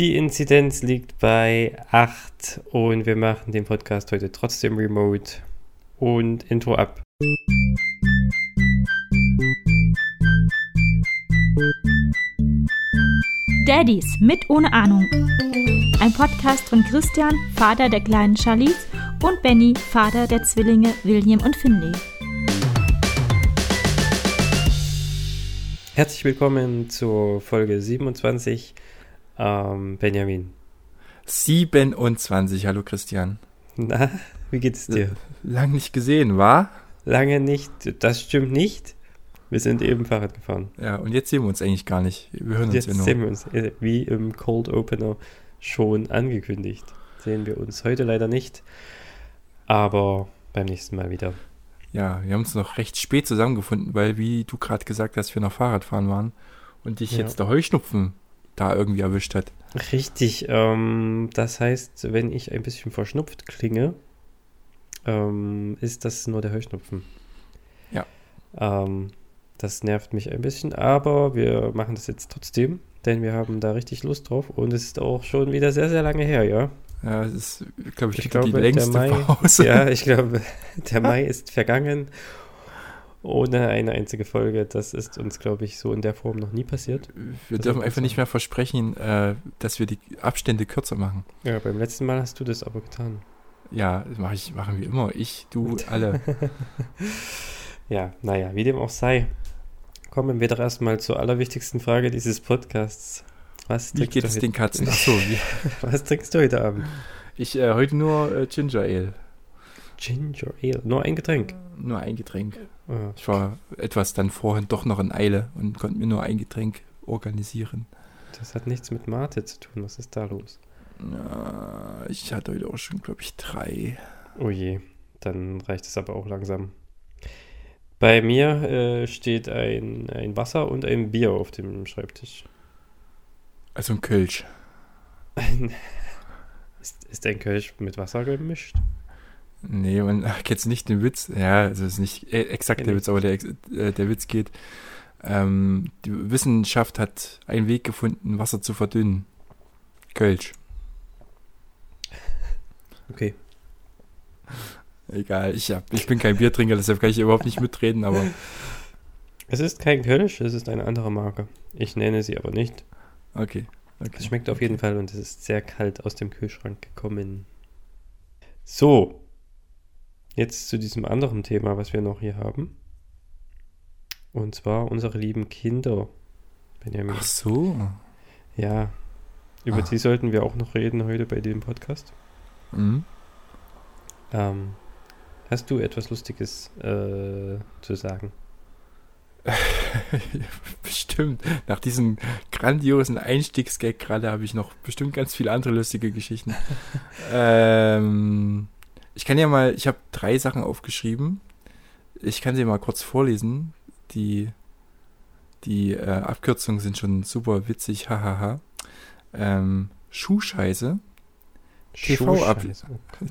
Die Inzidenz liegt bei 8 und wir machen den Podcast heute trotzdem remote. Und Intro ab. Daddies mit ohne Ahnung. Ein Podcast von Christian, Vater der kleinen Charlize, und Benny, Vater der Zwillinge William und Finley. Herzlich willkommen zur Folge 27. Ähm, Benjamin. 27, hallo Christian. Na, wie geht's dir? Lang nicht gesehen, war? Lange nicht, das stimmt nicht. Wir sind eben Fahrrad gefahren. Ja, und jetzt sehen wir uns eigentlich gar nicht. Wir hören jetzt uns ja nur. sehen wir uns, äh, wie im Cold Opener schon angekündigt. Sehen wir uns heute leider nicht, aber beim nächsten Mal wieder. Ja, wir haben uns noch recht spät zusammengefunden, weil, wie du gerade gesagt hast, wir noch Fahrradfahren waren und dich Ja. jetzt der Heuschnupfen da irgendwie erwischt hat. Richtig, ähm, das heißt, wenn ich ein bisschen verschnupft klinge, ähm, ist das nur der Heuschnupfen. Ja. Ähm, das nervt mich ein bisschen, aber wir machen das jetzt trotzdem, denn wir haben da richtig Lust drauf und es ist auch schon wieder sehr, sehr lange her, ja. Ja, das ist, glaube ich, Ich die glaube, der längste Mai, Pause. ja, ich glaube, der Mai ist vergangen ohne eine einzige Folge. Das ist uns, glaube ich, so in der Form noch nie passiert. Wir Das dürfen wird einfach sein. nicht mehr versprechen, äh, dass wir die Abstände kürzer machen. Ja, beim letzten Mal hast du das aber getan. Ja, das mach ich, machen wir immer. Ich, du, alle. Ja, naja, wie dem auch sei. Kommen wir doch erstmal zur allerwichtigsten Frage dieses Podcasts. Was Wie trinkst, geht du es heute, den Katzen? Ach so, wie, was trinkst du heute Abend? ich äh, heute nur äh, Ginger Ale. Ginger Ale. Nur ein Getränk. Nur ein Getränk. Ah, Ich war etwas dann vorhin doch noch in Eile und konnte mir nur ein Getränk organisieren. das hat nichts mit Mate zu tun. Was ist da los? Ja, ich hatte heute auch schon, glaube ich, drei. Oh je, dann reicht es aber auch langsam. Bei mir äh, steht ein, ein Wasser und ein Bier auf dem Schreibtisch. Also ein Kölsch. Ist, ist ein Kölsch mit Wasser gemischt? Nee, man du nicht den Witz? Ja, also es ist nicht äh, exakt der. Witz, aber der, äh, der Witz geht. Ähm, die Wissenschaft hat einen Weg gefunden, Wasser zu verdünnen. Kölsch. Okay. Egal, ich, hab, ich bin kein Biertrinker, deshalb kann ich überhaupt nicht mitreden, aber Es ist kein Kölsch, es ist eine andere Marke. Ich nenne sie aber nicht. okay. okay. Es schmeckt auf jeden Fall und es ist sehr kalt aus dem Kühlschrank gekommen. So, jetzt zu diesem anderen Thema, was wir noch hier haben. Und zwar unsere lieben Kinder. Benjamin. Ach so. Ja, über Ah. die sollten wir auch noch reden heute bei dem Podcast. Mhm. Ähm, hast du etwas Lustiges äh, zu sagen? bestimmt. Nach diesem grandiosen Einstiegsgag gerade habe ich noch bestimmt ganz viele andere lustige Geschichten. ähm, ich kann ja mal, ich habe drei Sachen aufgeschrieben. Ich kann sie mal kurz vorlesen. Die, die äh, Abkürzungen sind schon super witzig, hahaha. Ähm, Schuhscheiße, TV-Ab- Schuhscheiße.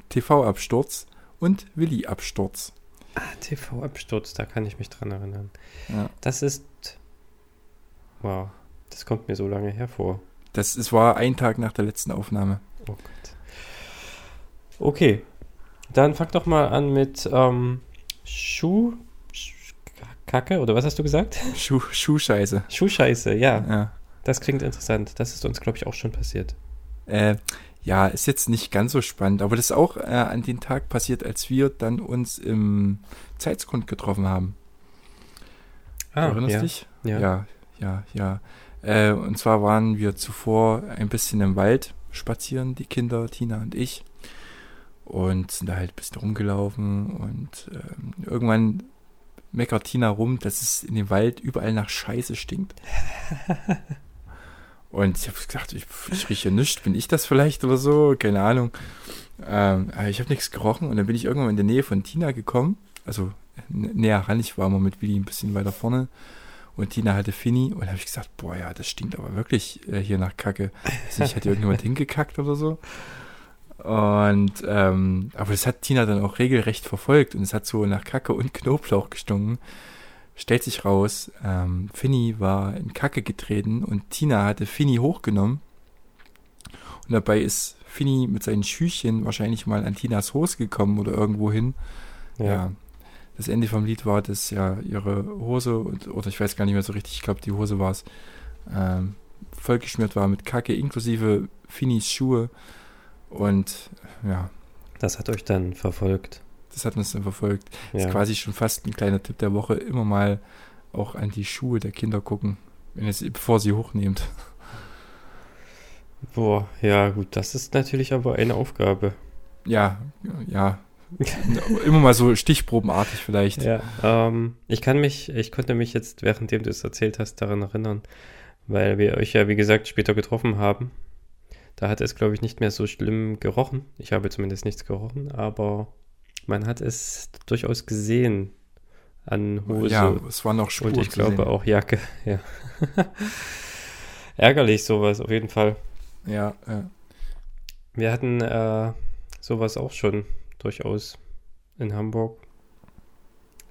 TV-Absturz und Willi-Absturz. Ah, TV-Absturz, da kann ich mich dran erinnern. Ja. Das ist. Wow, das kommt mir so lange hervor. Das es war ein Tag nach der letzten Aufnahme. Oh Gott. Okay, dann fang doch mal an mit ähm, Schuh. Sch- Kacke, oder was hast du gesagt? Schuh, Schuhscheiße. Schuhscheiße, ja. Ja. Das klingt interessant. Das ist uns, glaube ich, auch schon passiert. Äh, ja, ist jetzt nicht ganz so spannend, aber das ist auch äh, an den Tag passiert, als wir dann uns im Zeitsgrund getroffen haben. du erinnerst Ah, ja. dich? Ja. ja, ja. ja. Äh, und zwar waren wir zuvor ein bisschen im Wald spazieren, die Kinder, Tina und ich. Und sind da halt ein bisschen rumgelaufen und ähm, irgendwann meckert Tina rum, dass es in dem Wald überall nach Scheiße stinkt. Und ich habe gesagt, ich, ich rieche nichts, bin ich das vielleicht oder so? Keine Ahnung. Ähm, aber ich habe nichts gerochen und dann bin ich irgendwann in der Nähe von Tina gekommen. Also näher ran, ich war mal mit Willi ein bisschen weiter vorne. Und Tina hatte Finny und habe ich gesagt, boah ja, das stinkt aber wirklich äh, hier nach Kacke. Also ich hätte irgendjemand hingekackt oder so. Und ähm, aber das hat Tina dann auch regelrecht verfolgt und es hat so nach Kacke und Knoblauch gestunken. Stellt sich raus, ähm, Finny war in Kacke getreten und Tina hatte Finny hochgenommen Und dabei ist Finny mit seinen Schüchchen wahrscheinlich mal an Tinas Hose gekommen oder irgendwo hin. Ja. ja. Das Ende vom Lied war, dass ja ihre Hose, oder ich weiß gar nicht mehr so richtig, ich glaube, die Hose war es, ähm, vollgeschmiert war mit Kacke, inklusive Finis Schuhe. Und ja. Das hat euch dann verfolgt. Das hat uns dann verfolgt. Ja. ist quasi schon fast ein kleiner Tipp der Woche. Immer mal auch an die Schuhe der Kinder gucken, wenn es, bevor sie hochnehmt. Boah, ja, gut, das ist natürlich aber eine Aufgabe. Ja, ja. Immer mal so stichprobenartig vielleicht. Ja, ähm, ich kann mich, ich konnte mich jetzt, währenddem du es erzählt hast, daran erinnern, weil wir euch ja, wie gesagt, später getroffen haben. Da hat es, glaube ich, nicht mehr so schlimm gerochen. Ich habe zumindest nichts gerochen, aber man hat es durchaus gesehen an Hose. Ja, es war noch Spuren Und ich glaube sehen. auch Jacke, ja. Ärgerlich sowas, auf jeden Fall. Ja, ja. Wir hatten äh, sowas auch schon durchaus in Hamburg.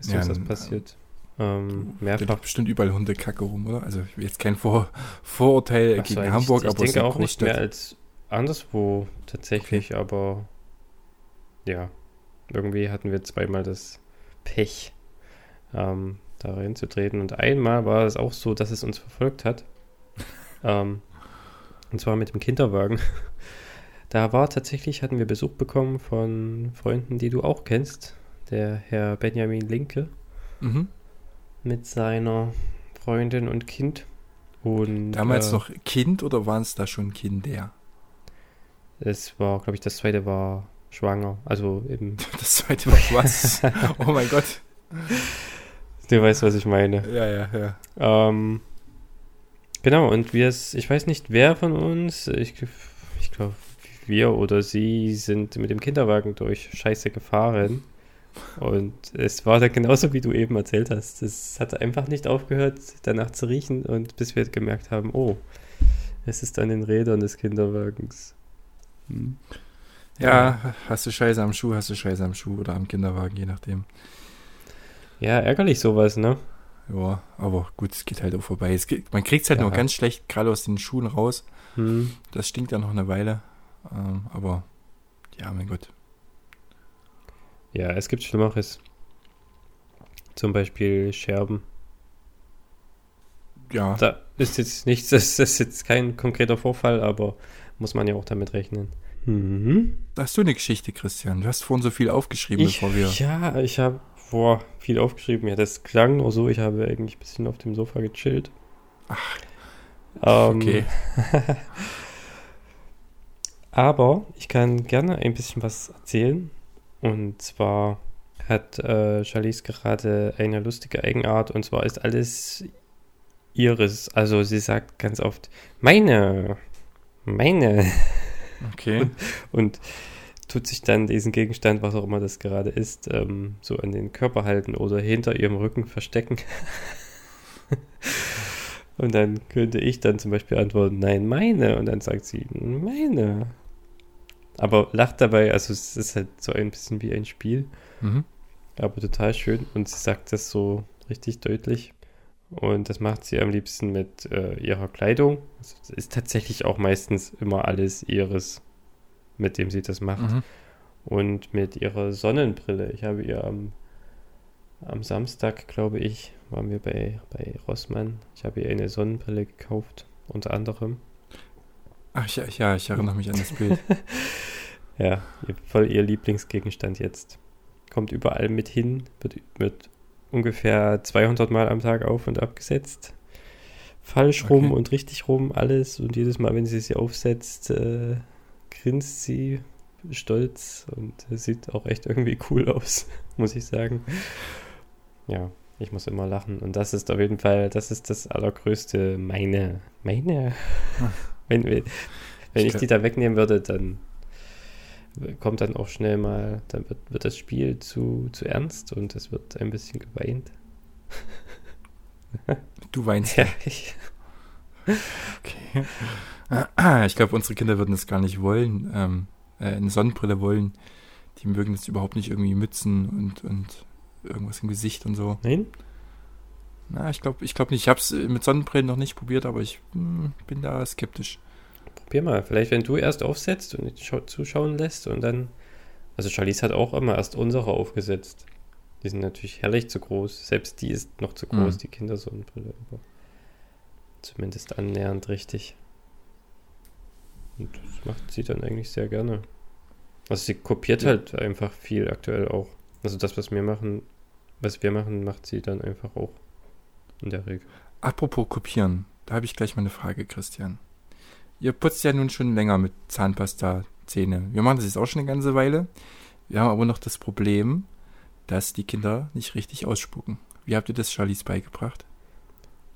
Ist ja, uns das passiert? Ähm, mehrfach. bestimmt überall Hundekacke rum, oder? Also jetzt kein Vor Vorurteil Ach gegen so, Hamburg, ich, aber ich denke auch nicht mehr als anderswo tatsächlich, okay. aber ja, irgendwie hatten wir zweimal das Pech, ähm, da reinzutreten. Und einmal war es auch so, dass es uns verfolgt hat. ähm, und zwar mit dem Kinderwagen. Da war tatsächlich, hatten wir Besuch bekommen von Freunden, die du auch kennst. Der Herr Benjamin Linke. Mhm. Mit seiner Freundin und Kind. Und, Damals äh, noch Kind oder waren es da schon Kinder? Es war, glaube ich, das zweite war schwanger. Also eben. Das zweite war was? oh mein Gott. Du weißt, was ich meine. Ja, ja, ja. Ähm, genau, und wir, ich weiß nicht, wer von uns, ich, ich glaube, wir oder sie sind mit dem Kinderwagen durch Scheiße gefahren. Und es war dann genauso, wie du eben erzählt hast. Es hat einfach nicht aufgehört, danach zu riechen und bis wir gemerkt haben, oh, es ist an den Rädern des Kinderwagens. Hm. Ja, hast du Scheiße am Schuh, hast du Scheiße am Schuh oder am Kinderwagen, je nachdem. Ja, ärgerlich sowas, ne? Ja, aber gut, es geht halt auch vorbei. Geht, man kriegt es halt ja. nur ganz schlecht gerade aus den Schuhen raus. Hm. Das stinkt ja noch eine Weile. Ähm, aber ja, mein Gott. Ja, es gibt Schlimmeres. Zum Beispiel Scherben. Ja. Da ist jetzt nichts, das ist jetzt kein konkreter Vorfall, aber muss man ja auch damit rechnen. Mhm. Hast du eine Geschichte, Christian? Du hast vorhin so viel aufgeschrieben, ich, bevor wir. Ja, ich habe vor viel aufgeschrieben. Ja, das klang nur so. Ich habe eigentlich ein bisschen auf dem Sofa gechillt. Ach. Ähm, okay. aber ich kann gerne ein bisschen was erzählen. Und zwar hat äh, Charlize gerade eine lustige Eigenart. Und zwar ist alles ihres. Also sie sagt ganz oft, meine, meine. Okay. Und, und, tut sich dann diesen Gegenstand, was auch immer das gerade ist, ähm, so an den Körper halten oder hinter ihrem Rücken verstecken. und dann könnte ich dann zum Beispiel antworten, nein, meine. Und dann sagt sie, meine. Aber lacht dabei, also es ist halt so ein bisschen wie ein Spiel. Mhm. Aber total schön. Und sie sagt das so richtig deutlich. Und das macht sie am liebsten mit äh, ihrer Kleidung. Es also ist tatsächlich auch meistens immer alles ihres, mit dem sie das macht. Mhm. Und mit ihrer Sonnenbrille. Ich habe ihr am, am Samstag, glaube ich, waren wir bei, bei Rossmann. Ich habe ihr eine Sonnenbrille gekauft, unter anderem. Ach ja, ja ich erinnere mich an das Bild. ja, voll ihr Lieblingsgegenstand jetzt. Kommt überall mit hin, wird, wird ungefähr 200 Mal am Tag auf und abgesetzt. Falsch rum okay. und richtig rum, alles. Und jedes Mal, wenn sie sie aufsetzt, äh, grinst sie stolz und sieht auch echt irgendwie cool aus, muss ich sagen. Ja, ich muss immer lachen. Und das ist auf jeden Fall, das ist das allergrößte meine, meine. wenn wenn ich, ich die da wegnehmen würde, dann kommt dann auch schnell mal, dann wird, wird das Spiel zu, zu ernst und es wird ein bisschen geweint. Du weinst. Ja, ich. Okay. Ich glaube, unsere Kinder würden das gar nicht wollen, ähm, äh, eine Sonnenbrille wollen. Die mögen das überhaupt nicht irgendwie Mützen und, und irgendwas im Gesicht und so. Nein? Na, ich glaube ich glaub nicht. Ich habe es mit Sonnenbrillen noch nicht probiert, aber ich mh, hm, bin da skeptisch. Probier mal. Vielleicht, wenn du erst aufsetzt und zuschauen lässt und dann. Also Charlize hat auch immer erst unsere aufgesetzt. Die sind natürlich herrlich zu groß. Selbst die ist noch zu groß, mhm. die Kindersonnenbrille. Aber zumindest annähernd richtig. Und das macht sie dann eigentlich sehr gerne. Also sie kopiert ja. halt einfach viel aktuell auch. Also das, was wir machen, was wir machen, macht sie dann einfach auch. In der Regel. Apropos kopieren, da habe ich gleich mal eine Frage, Christian. Ihr putzt ja nun schon länger mit Zahnpasta Zähne. Wir machen das jetzt auch schon eine ganze Weile. Wir haben aber noch das Problem, dass die Kinder nicht richtig ausspucken. Wie habt ihr das Charlies beigebracht?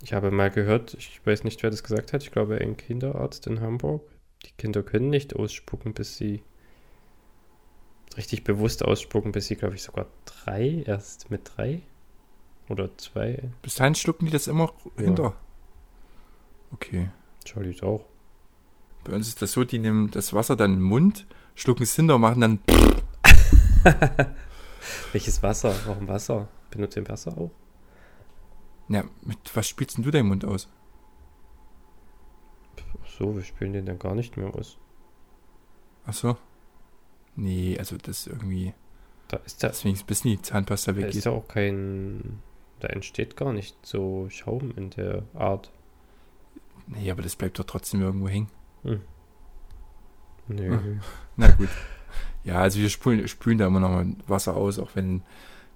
Ich habe mal gehört, ich weiß nicht, wer das gesagt hat, ich glaube ein Kinderarzt in Hamburg. Die Kinder können nicht ausspucken, bis sie richtig bewusst ausspucken, bis sie, glaube ich, sogar drei, erst mit drei oder zwei. Bis dahin schlucken die das immer ja. hinter. Okay. Charlie auch. Bei uns ist das so, die nehmen das Wasser dann in den Mund, schlucken es hinter und machen dann. Welches Wasser? Warum Wasser? Benutzt ihr Wasser auch? Ja, mit was spielst denn du deinen Mund aus? Ach so, wir spielen den dann gar nicht mehr aus. Ach so. Nee, also das irgendwie. Da ist da. Deswegen bis nie Zahnpasta weggeht. Da ist ja auch kein. Da entsteht gar nicht so Schaum in der Art. Nee, aber das bleibt doch trotzdem irgendwo hängen. Hm. Nee. Hm. Na gut. Ja, also wir spülen, spülen da immer noch mal Wasser aus, auch wenn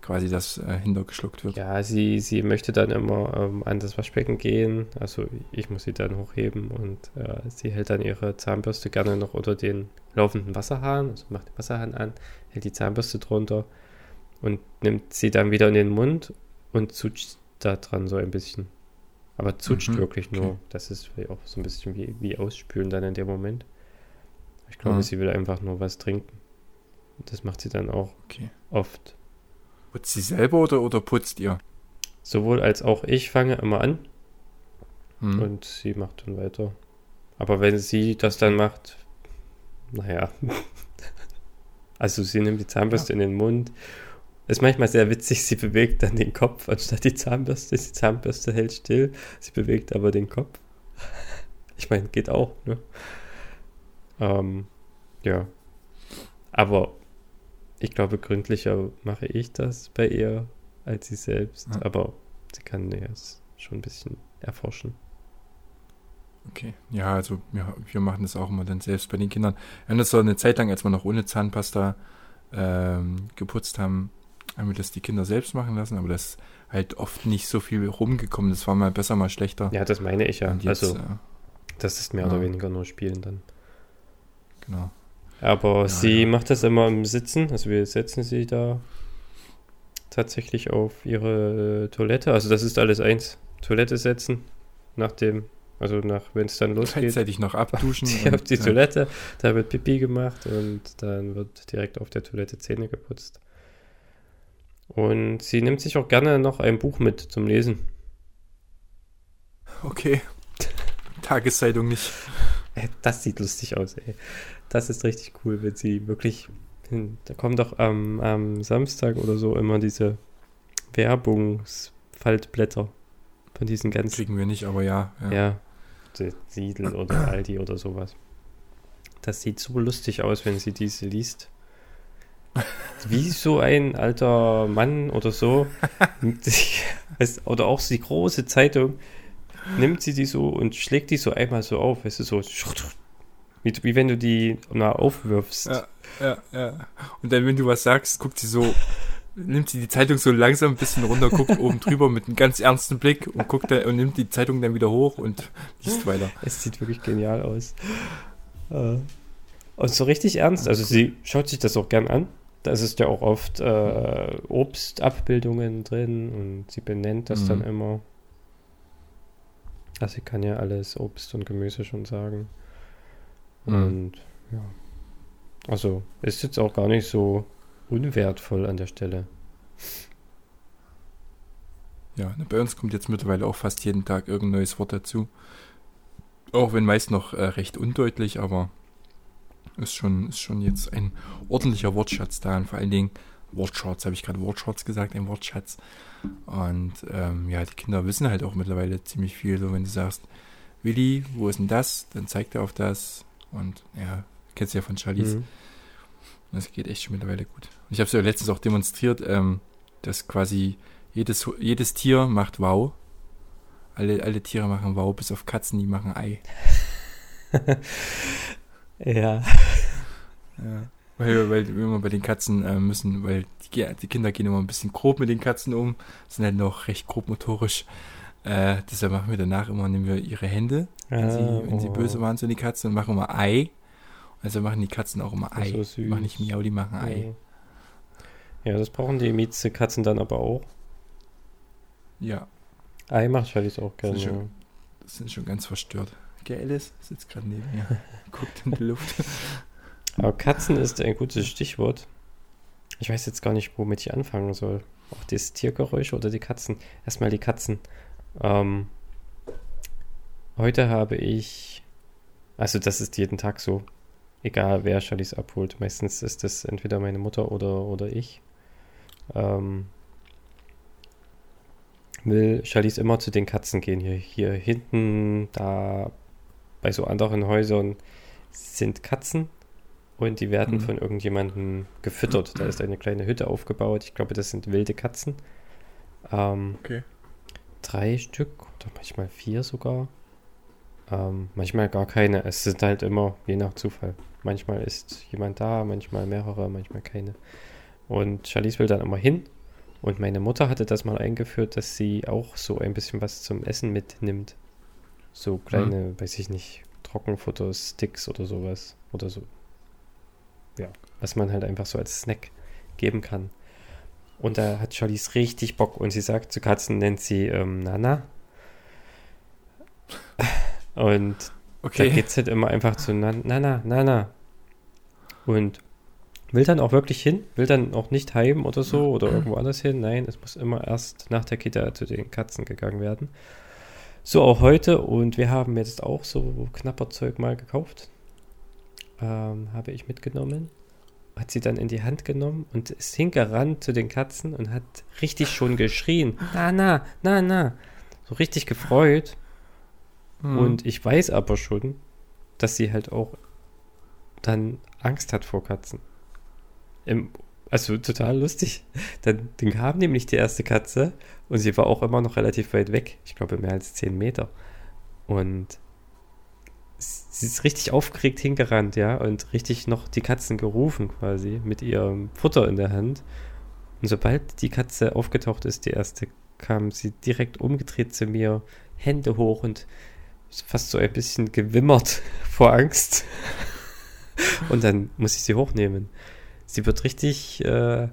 quasi das äh, hintergeschluckt wird. Ja, sie, sie möchte dann immer ähm, an das Waschbecken gehen. Also ich muss sie dann hochheben und äh, sie hält dann ihre Zahnbürste gerne noch unter den laufenden Wasserhahn, also macht den Wasserhahn an, hält die Zahnbürste drunter und nimmt sie dann wieder in den Mund und zutscht da dran so ein bisschen. Aber zutscht mhm, wirklich nur. Okay. Das ist auch so ein bisschen wie, wie ausspülen dann in dem Moment. Ich glaube, mhm. sie will einfach nur was trinken. Das macht sie dann auch okay. oft. Putzt sie selber oder, oder putzt ihr? Sowohl als auch ich fange immer an. Mhm. Und sie macht dann weiter. Aber wenn sie das dann macht, naja. also sie nimmt die Zahnbürste ja. in den Mund ist manchmal sehr witzig, sie bewegt dann den Kopf anstatt die Zahnbürste. Die Zahnbürste hält still, sie bewegt aber den Kopf. Ich meine, geht auch, ne? Ähm, ja. Aber ich glaube, gründlicher mache ich das bei ihr als sie selbst. Ja. Aber sie kann es schon ein bisschen erforschen. Okay, ja, also ja, wir machen das auch immer dann selbst bei den Kindern. Wir haben das so eine Zeit lang, als wir noch ohne Zahnpasta ähm, geputzt haben, haben wir das die Kinder selbst machen lassen, aber das ist halt oft nicht so viel rumgekommen. Das war mal besser, mal schlechter. Ja, das meine ich ja. Jetzt, also, das ist mehr ja. oder weniger nur Spielen dann. Genau. Aber ja, sie ja. macht das immer im Sitzen, also wir setzen sie da tatsächlich auf ihre Toilette. Also das ist alles eins. Toilette setzen, nach dem, also nach, wenn es dann losgeht. Gleichzeitig noch abduschen. Sie auf die ja. Toilette, da wird Pipi gemacht und dann wird direkt auf der Toilette Zähne geputzt. Und sie nimmt sich auch gerne noch ein Buch mit zum Lesen. Okay. Tageszeitung nicht. Das sieht lustig aus, ey. Das ist richtig cool, wenn sie wirklich. Da kommen doch am, am Samstag oder so immer diese Werbungsfaltblätter von diesen ganzen. Kriegen wir nicht, aber ja. Ja, ja Siedel oder Aldi oder sowas. Das sieht so lustig aus, wenn sie diese liest wie so ein alter Mann oder so, oder auch die große Zeitung, nimmt sie die so und schlägt die so einmal so auf, weißt du, so, wie, wie wenn du die mal aufwirfst. Ja, ja, ja. Und dann, wenn du was sagst, guckt sie so, nimmt sie die Zeitung so langsam ein bisschen runter, guckt oben drüber mit einem ganz ernsten Blick und guckt dann, und nimmt die Zeitung dann wieder hoch und liest weiter. Es sieht wirklich genial aus. Äh, und so richtig ernst, also sie schaut sich das auch gern an. Da ist ja auch oft äh, Obstabbildungen drin und sie benennt das mhm. dann immer. Also sie kann ja alles Obst und Gemüse schon sagen. Mhm. Und ja. Also ist jetzt auch gar nicht so unwertvoll an der Stelle. Ja, ne, bei uns kommt jetzt mittlerweile auch fast jeden Tag irgendein neues Wort dazu. Auch wenn meist noch äh, recht undeutlich, aber ist schon, ist schon jetzt ein ordentlicher Wortschatz da und vor allen Dingen Wortschatz, habe ich gerade Wortschatz gesagt, ein Wortschatz. Und ähm, ja, die Kinder wissen halt auch mittlerweile ziemlich viel. So, wenn du sagst, Willi, wo ist denn das? Dann zeigt er auf das. Und ja, kennst du ja von Charlies. Mhm. Das geht echt schon mittlerweile gut. Und ich habe es ja letztens auch demonstriert, ähm, dass quasi jedes, jedes Tier macht Wow. Alle, alle Tiere machen Wow, bis auf Katzen, die machen Ei. Ja. Ja. Weil, weil wir immer bei den Katzen äh, müssen, weil die, die Kinder gehen immer ein bisschen grob mit den Katzen um, sind halt noch recht grobmotorisch. Äh, deshalb machen wir danach immer, nehmen wir ihre Hände, wenn, sie, Ah, wenn sie oh. böse waren, so die Katzen, und machen immer Ei. Also machen die Katzen auch immer Ei. so süß. machen nicht Miau, die machen Ei. Ja, das brauchen die Miezekatzen dann aber auch. Ja, Ei macht Charlies auch gerne. Ja. schon- das sind schon ganz verstört. Gell, Alice sitzt gerade neben mir, guckt in die Luft. Aber Katzen ist ein gutes Stichwort. Ich weiß jetzt gar nicht, womit ich anfangen soll. Auch das Tiergeräusch oder die Katzen. Erstmal die Katzen. Ähm, heute habe ich, also das ist jeden Tag so, egal wer Charlies abholt. Meistens ist das entweder meine Mutter oder, oder ich. Ähm, will Charlies immer zu den Katzen gehen. Hier, hier hinten, da bei so anderen Häusern sind Katzen und die werden Mhm. von irgendjemandem gefüttert. Da ist eine kleine Hütte aufgebaut. Ich glaube, das sind wilde Katzen. Ähm, Okay. drei Stück oder manchmal vier sogar. Ähm, manchmal gar keine. Es sind halt immer je nach Zufall. Manchmal ist jemand da, manchmal mehrere, manchmal keine. Und Charlize will dann immer hin. Und meine Mutter hatte das mal eingeführt, dass sie auch so ein bisschen was zum Essen mitnimmt. So kleine, weiß ich nicht, Trockenfutter, Sticks oder sowas. Oder so. Ja, was man halt einfach so als Snack geben kann. Und da hat Charlize richtig Bock und sie sagt zu Katzen, nennt sie ähm, Nana. Und da Okay. geht's halt immer einfach zu Nan- Nana, Nana. Und will dann auch wirklich hin, will dann auch nicht heim oder so oder irgendwo anders hin. Nein, es muss immer erst nach der Kita zu den Katzen gegangen werden. So auch heute und wir haben jetzt auch so Knapperzeug mal gekauft. Ähm, habe ich mitgenommen. Hat sie dann in die Hand genommen und ist hingerannt zu den Katzen und hat richtig schon geschrien. Na, na, na, na. So richtig gefreut. Hm. Und ich weiß aber schon, dass sie halt auch dann Angst hat vor Katzen. Im, also total lustig. Dann, dann kam nämlich die erste Katze und sie war auch immer noch relativ weit weg. Ich glaube mehr als 10 Meter. Und sie ist richtig aufgeregt hingerannt, ja, und richtig noch die Katzen gerufen quasi mit ihrem Futter in der Hand. Und sobald die Katze aufgetaucht ist, die erste, kam sie direkt umgedreht zu mir, Hände hoch und fast so ein bisschen gewimmert vor Angst. Und dann muss ich sie hochnehmen. Sie wird richtig, äh,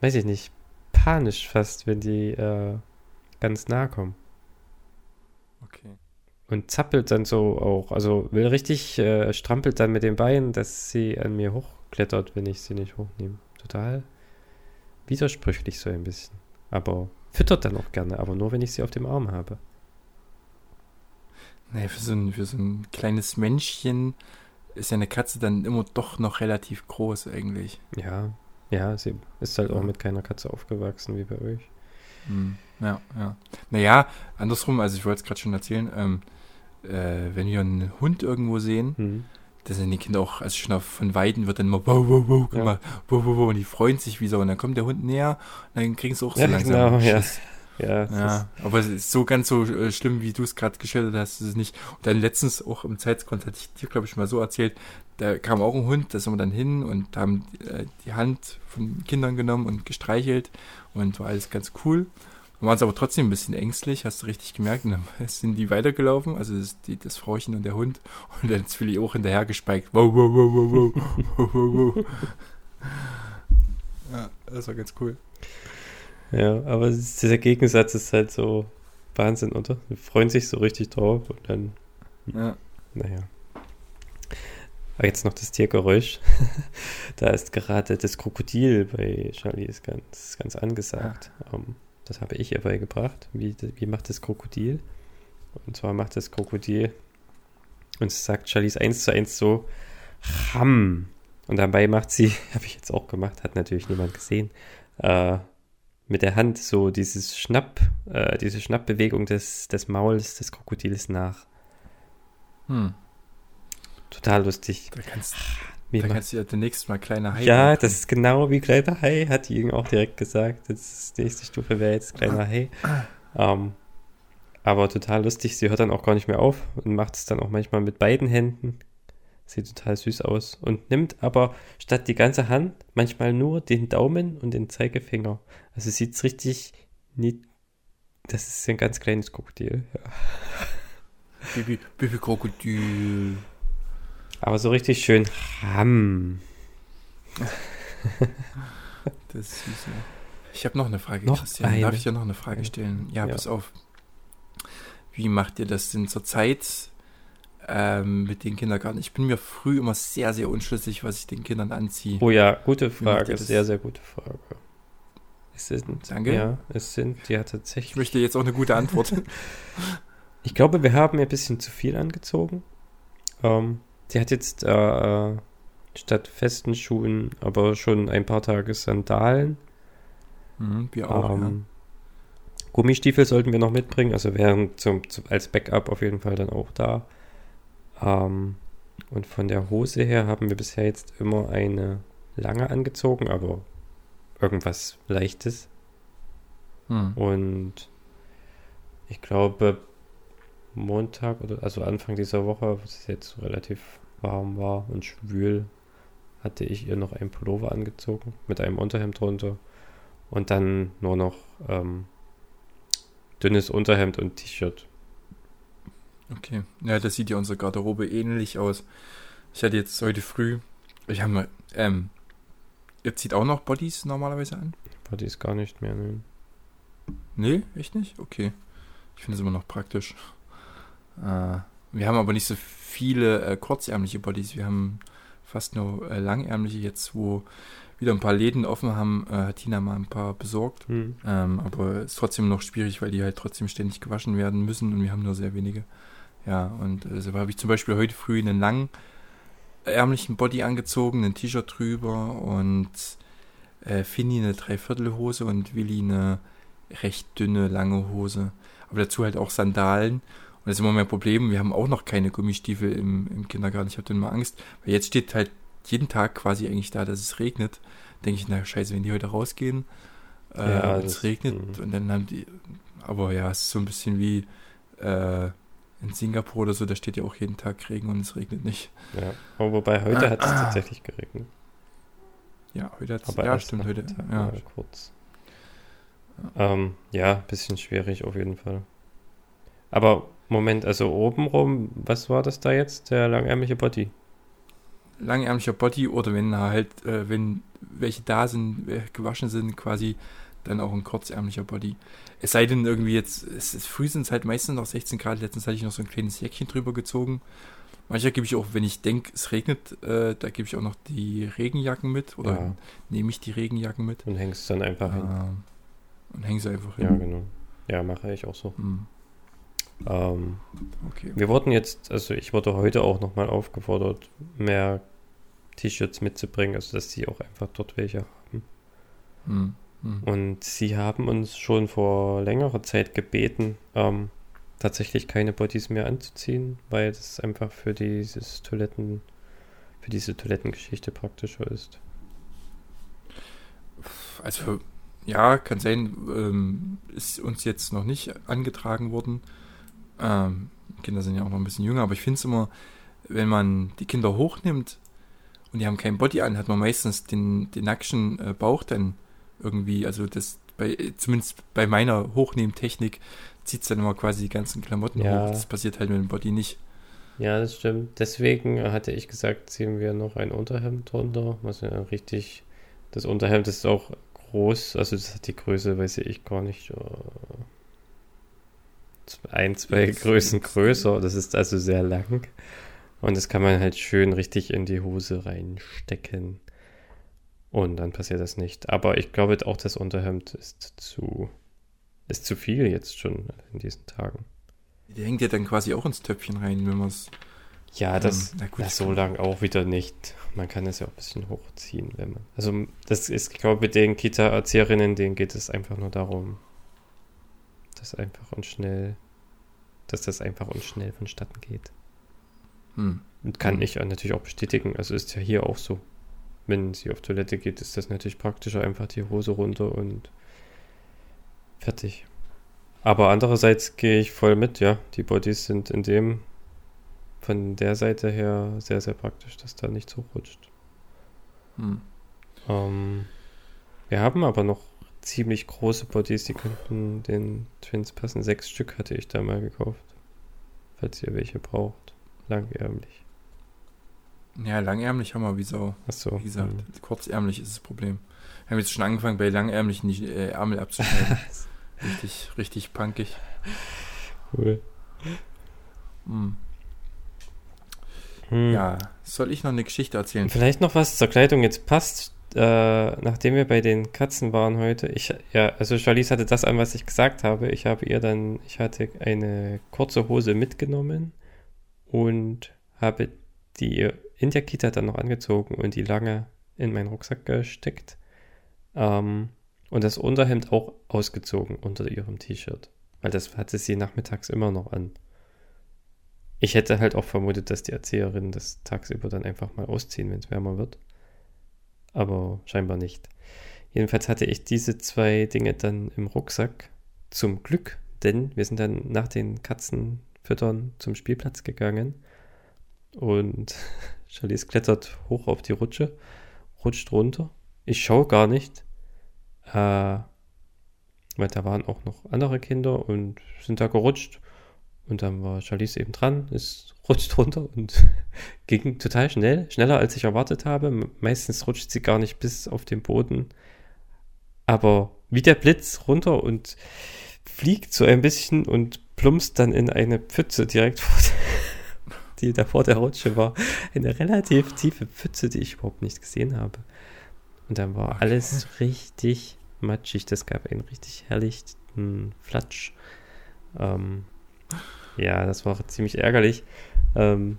weiß ich nicht, panisch fast, wenn die äh, ganz nah kommen. okay. Und zappelt dann so auch. Also will richtig, äh, strampelt dann mit den Beinen, dass sie an mir hochklettert, wenn ich sie nicht hochnehme. Total widersprüchlich so ein bisschen. Aber füttert dann auch gerne, aber nur wenn ich sie auf dem Arm habe. Naja, für so, ein, für so ein kleines Männchen ist ja eine Katze dann immer doch noch relativ groß eigentlich. Ja, ja, sie ist halt auch mit keiner Katze aufgewachsen wie bei euch. Hm, Ja, ja. Naja, andersrum, also ich wollte es gerade schon erzählen, ähm, äh, wenn wir einen Hund irgendwo sehen, Mhm. da sind die Kinder auch, also schon auf, von Weiden wird dann immer wow, wow, wow, guck Ja. mal, wow, wow, wow, und die freuen sich wie so, und dann kommt der Hund näher, und dann kriegen sie auch so Ja, langsam genau. Schiss. Ja, das Ja, aber es ist so ganz so äh, schlimm, wie du es gerade geschildert hast, ist es nicht. Und dann letztens auch im Zeitgrund hatte ich dir, glaube ich, mal so erzählt, da kam auch ein Hund, da sind wir dann hin und haben äh, die Hand von Kindern genommen und gestreichelt und war alles ganz cool. Wir waren es aber trotzdem ein bisschen ängstlich, hast du richtig gemerkt. Und dann sind die weitergelaufen, also das, die, das Frauchen und der Hund. Und dann ist Willi auch hinterher gespeikt. Wow, wow, wow, wow, wow, wow, wow, wow. Ja, das war ganz cool. Ja, aber dieser Gegensatz ist halt so Wahnsinn, oder? Die freuen sich so richtig drauf und dann, Ja. naja. Aber jetzt noch das Tiergeräusch. da ist gerade das Krokodil bei Charlie ist ganz, ganz angesagt. Ähm, das habe ich ihr beigebracht. Wie, wie macht das Krokodil? Und zwar macht das Krokodil und es sagt Charlies eins zu eins so Ham. Und dabei macht sie, habe ich jetzt auch gemacht, hat natürlich niemand gesehen, äh, mit der Hand so dieses Schnapp, äh, diese Schnappbewegung des, des Mauls des Krokodils nach. Hm. total lustig. Da kannst, Wie da ma- kannst du ja demnächst mal kleiner Hai ja, machen. das ist genau wie kleiner Hai, hat die ihm auch direkt gesagt. Das ist, die nächste Stufe wäre jetzt kleiner Hai. Ähm, aber total lustig. Sie hört dann auch gar nicht mehr auf und macht es dann auch manchmal mit beiden Händen. Sieht total süß aus. Und nimmt aber statt die ganze Hand manchmal nur den Daumen und den Zeigefinger. Also sieht es richtig nie. Das ist ein ganz kleines Krokodil. Ja. Baby, Baby Krokodil. Aber so richtig schön ram. Das ist süß, ja. Ich habe noch eine Frage, Noch Christian. eine? Darf ich dir noch eine Frage stellen? Ja, Ja. pass auf. Wie macht ihr das denn zurzeit ähm, mit den Kindergarten? Ich bin mir früh immer sehr, sehr unschlüssig, was ich den Kindern anziehe. Oh ja, gute Frage. Sehr, sehr gute Frage. Es sind, Danke. Ja, es sind ja Ich tatsächlich. möchte jetzt auch eine gute Antwort. Ich glaube, wir haben ein bisschen zu viel angezogen. Ähm, sie hat jetzt äh, äh, statt festen Schuhen aber schon ein paar Tage Sandalen. mhm, wir auch, ähm, Gummistiefel sollten wir noch mitbringen, also wären zum, zum, als Backup auf jeden Fall dann auch da. Ähm, und von der Hose her haben wir bisher jetzt immer eine lange angezogen, aber irgendwas Leichtes. Mhm. Und ich glaube, Montag oder also Anfang dieser Woche, wo es jetzt relativ warm war und schwül, hatte ich ihr noch einen Pullover angezogen mit einem Unterhemd drunter und dann nur noch ähm, dünnes Unterhemd und T-Shirt. Okay. Ja, das sieht ja unsere Garderobe ähnlich aus. Ich hatte jetzt heute früh, ich habe mal, ähm, ihr zieht auch noch Bodies normalerweise an? War dies gar nicht mehr. Ne? Nee, echt nicht? Okay. Ich finde es immer noch praktisch. Äh, wir haben aber nicht so viele äh, kurzärmliche Bodies. Wir haben fast nur äh, langärmliche jetzt, wo wieder ein paar Läden offen haben, äh, hat Tina mal ein paar besorgt. Hm. Ähm, aber es ist trotzdem noch schwierig, weil die halt trotzdem ständig gewaschen werden müssen und wir haben nur sehr wenige. Ja, und äh, so habe ich zum Beispiel heute früh einen langen ärmlichen Body angezogen, ein T-Shirt drüber und äh, Finny eine Dreiviertelhose und Willi eine recht dünne, lange Hose. Aber dazu halt auch Sandalen. Und das ist immer mein Problem. Wir haben auch noch keine Gummistiefel im, im Kindergarten. Ich habe dann mal Angst, weil jetzt steht halt jeden Tag quasi eigentlich da, dass es regnet. Denke ich, na scheiße, wenn die heute rausgehen äh, Ja, es regnet mhm. und dann haben die. Aber ja, es ist so ein bisschen wie äh, in Singapur oder so, da steht ja auch jeden Tag Regen und es regnet nicht. Ja. Aber wobei heute hat es tatsächlich geregnet. Ja, heute hat's, Aber ja, stimmt, heute. Nachmittag Ja. mal kurz. Ähm, ja, bisschen schwierig auf jeden Fall. Aber Moment, also obenrum, was war das da jetzt? Der langärmliche Body? Langärmlicher Body oder wenn halt, äh, wenn welche da sind, äh, gewaschen sind, quasi dann auch ein kurzärmlicher Body. Es sei denn irgendwie jetzt, es ist früh sind es halt meistens noch 16 Grad, letztens hatte ich noch so ein kleines Jäckchen drüber gezogen. Manchmal gebe ich auch, wenn ich denke, es regnet, äh, da gebe ich auch noch die Regenjacken mit oder Ja. nehme ich die Regenjacken mit Und hängst dann einfach hin. ähm, und hänge sie einfach Ja, hin. genau. Ja, mache ich auch so. Hm, Ähm, okay. wir wurden jetzt, also ich wurde heute auch nochmal aufgefordert, mehr T-Shirts mitzubringen, also dass sie auch einfach dort welche haben. Hm, hm. Und sie haben uns schon vor längerer Zeit gebeten, ähm, tatsächlich keine Bodies mehr anzuziehen, weil das einfach für dieses Toiletten, für diese Toilettengeschichte praktischer ist. Also, ja, kann sein, ähm, ist uns jetzt noch nicht angetragen worden. Ähm, Kinder sind ja auch noch ein bisschen jünger, aber ich finde es immer, wenn man die Kinder hochnimmt und die haben kein Body an, hat man meistens den, den nackten äh, Bauch dann irgendwie, also das bei, zumindest bei meiner Hochnehmtechnik zieht es dann immer quasi die ganzen Klamotten Ja. hoch. Das passiert halt mit dem Body nicht. Ja, das stimmt. Deswegen hatte ich gesagt, ziehen wir noch ein Unterhemd drunter, was ja richtig, das Unterhemd ist auch groß, also das hat die Größe, weiß ich gar nicht, äh, ein, zwei Größen größer, das ist also sehr lang und das kann man halt schön richtig in die Hose reinstecken und dann passiert das nicht. Aber ich glaube auch, das Unterhemd ist zu, ist zu viel jetzt schon in diesen Tagen. Die hängt ja dann quasi auch ins Töpfchen rein, wenn man es. Ja, das, Ähm, gut, so lang auch wieder nicht. Man kann es ja auch ein bisschen hochziehen, wenn man. Also, das ist, ich glaube, mit den Kita-Erzieherinnen, denen geht es einfach nur darum, dass einfach und schnell, dass das einfach und schnell vonstatten geht. Hm. Und kann Mhm. ich natürlich auch bestätigen. Also ist ja hier auch so. Wenn sie auf Toilette geht, ist das natürlich praktischer. Einfach die Hose runter und fertig. Aber andererseits gehe ich voll mit, ja. Die Bodies sind in dem, von der Seite her sehr, sehr praktisch, dass da nichts hochrutscht. Hm. Ähm, wir haben aber noch ziemlich große Bodies, die könnten den Twins passen. Sechs Stück hatte ich da mal gekauft. Falls ihr welche braucht. Langärmlich. Ja, langärmlich haben wir wie Sau. Achso. Wie gesagt, kurzärmlich ist das Problem. Wir haben jetzt schon angefangen, bei langärmlichen die äh, Ärmel abzuschneiden. richtig, richtig punkig. Cool. Hm. Hm. Ja, soll ich noch eine Geschichte erzählen? Vielleicht noch was zur Kleidung jetzt passt. Äh, nachdem wir bei den Katzen waren heute, ich, ja, also Charlize hatte das an, was ich gesagt habe. Ich habe ihr dann, ich hatte eine kurze Hose mitgenommen und habe die in der Kita dann noch angezogen und die lange in meinen Rucksack gesteckt. Ähm, und das Unterhemd auch ausgezogen unter ihrem T-Shirt. Weil das hatte sie nachmittags immer noch an. Ich hätte halt auch vermutet, dass die Erzieherinnen das tagsüber dann einfach mal ausziehen, wenn es wärmer wird. Aber scheinbar nicht. Jedenfalls hatte ich diese zwei Dinge dann im Rucksack. Zum Glück, denn wir sind dann nach den Katzenfüttern zum Spielplatz gegangen. Und Charlize klettert hoch auf die Rutsche, rutscht runter. Ich schaue gar nicht, äh, weil da waren auch noch andere Kinder und sind da gerutscht. Und dann war Charlize eben dran, ist rutscht runter und ging total schnell, schneller als ich erwartet habe. Meistens rutscht sie gar nicht bis auf den Boden, aber wie der Blitz runter und fliegt so ein bisschen und plumpst dann in eine Pfütze direkt vor der, die da vor der Rutsche war. Eine relativ tiefe Pfütze, die ich überhaupt nicht gesehen habe. Und dann war Okay. alles richtig matschig. Das gab einen richtig herrlichen Flatsch. Ähm, ja, das war ziemlich ärgerlich. Ähm,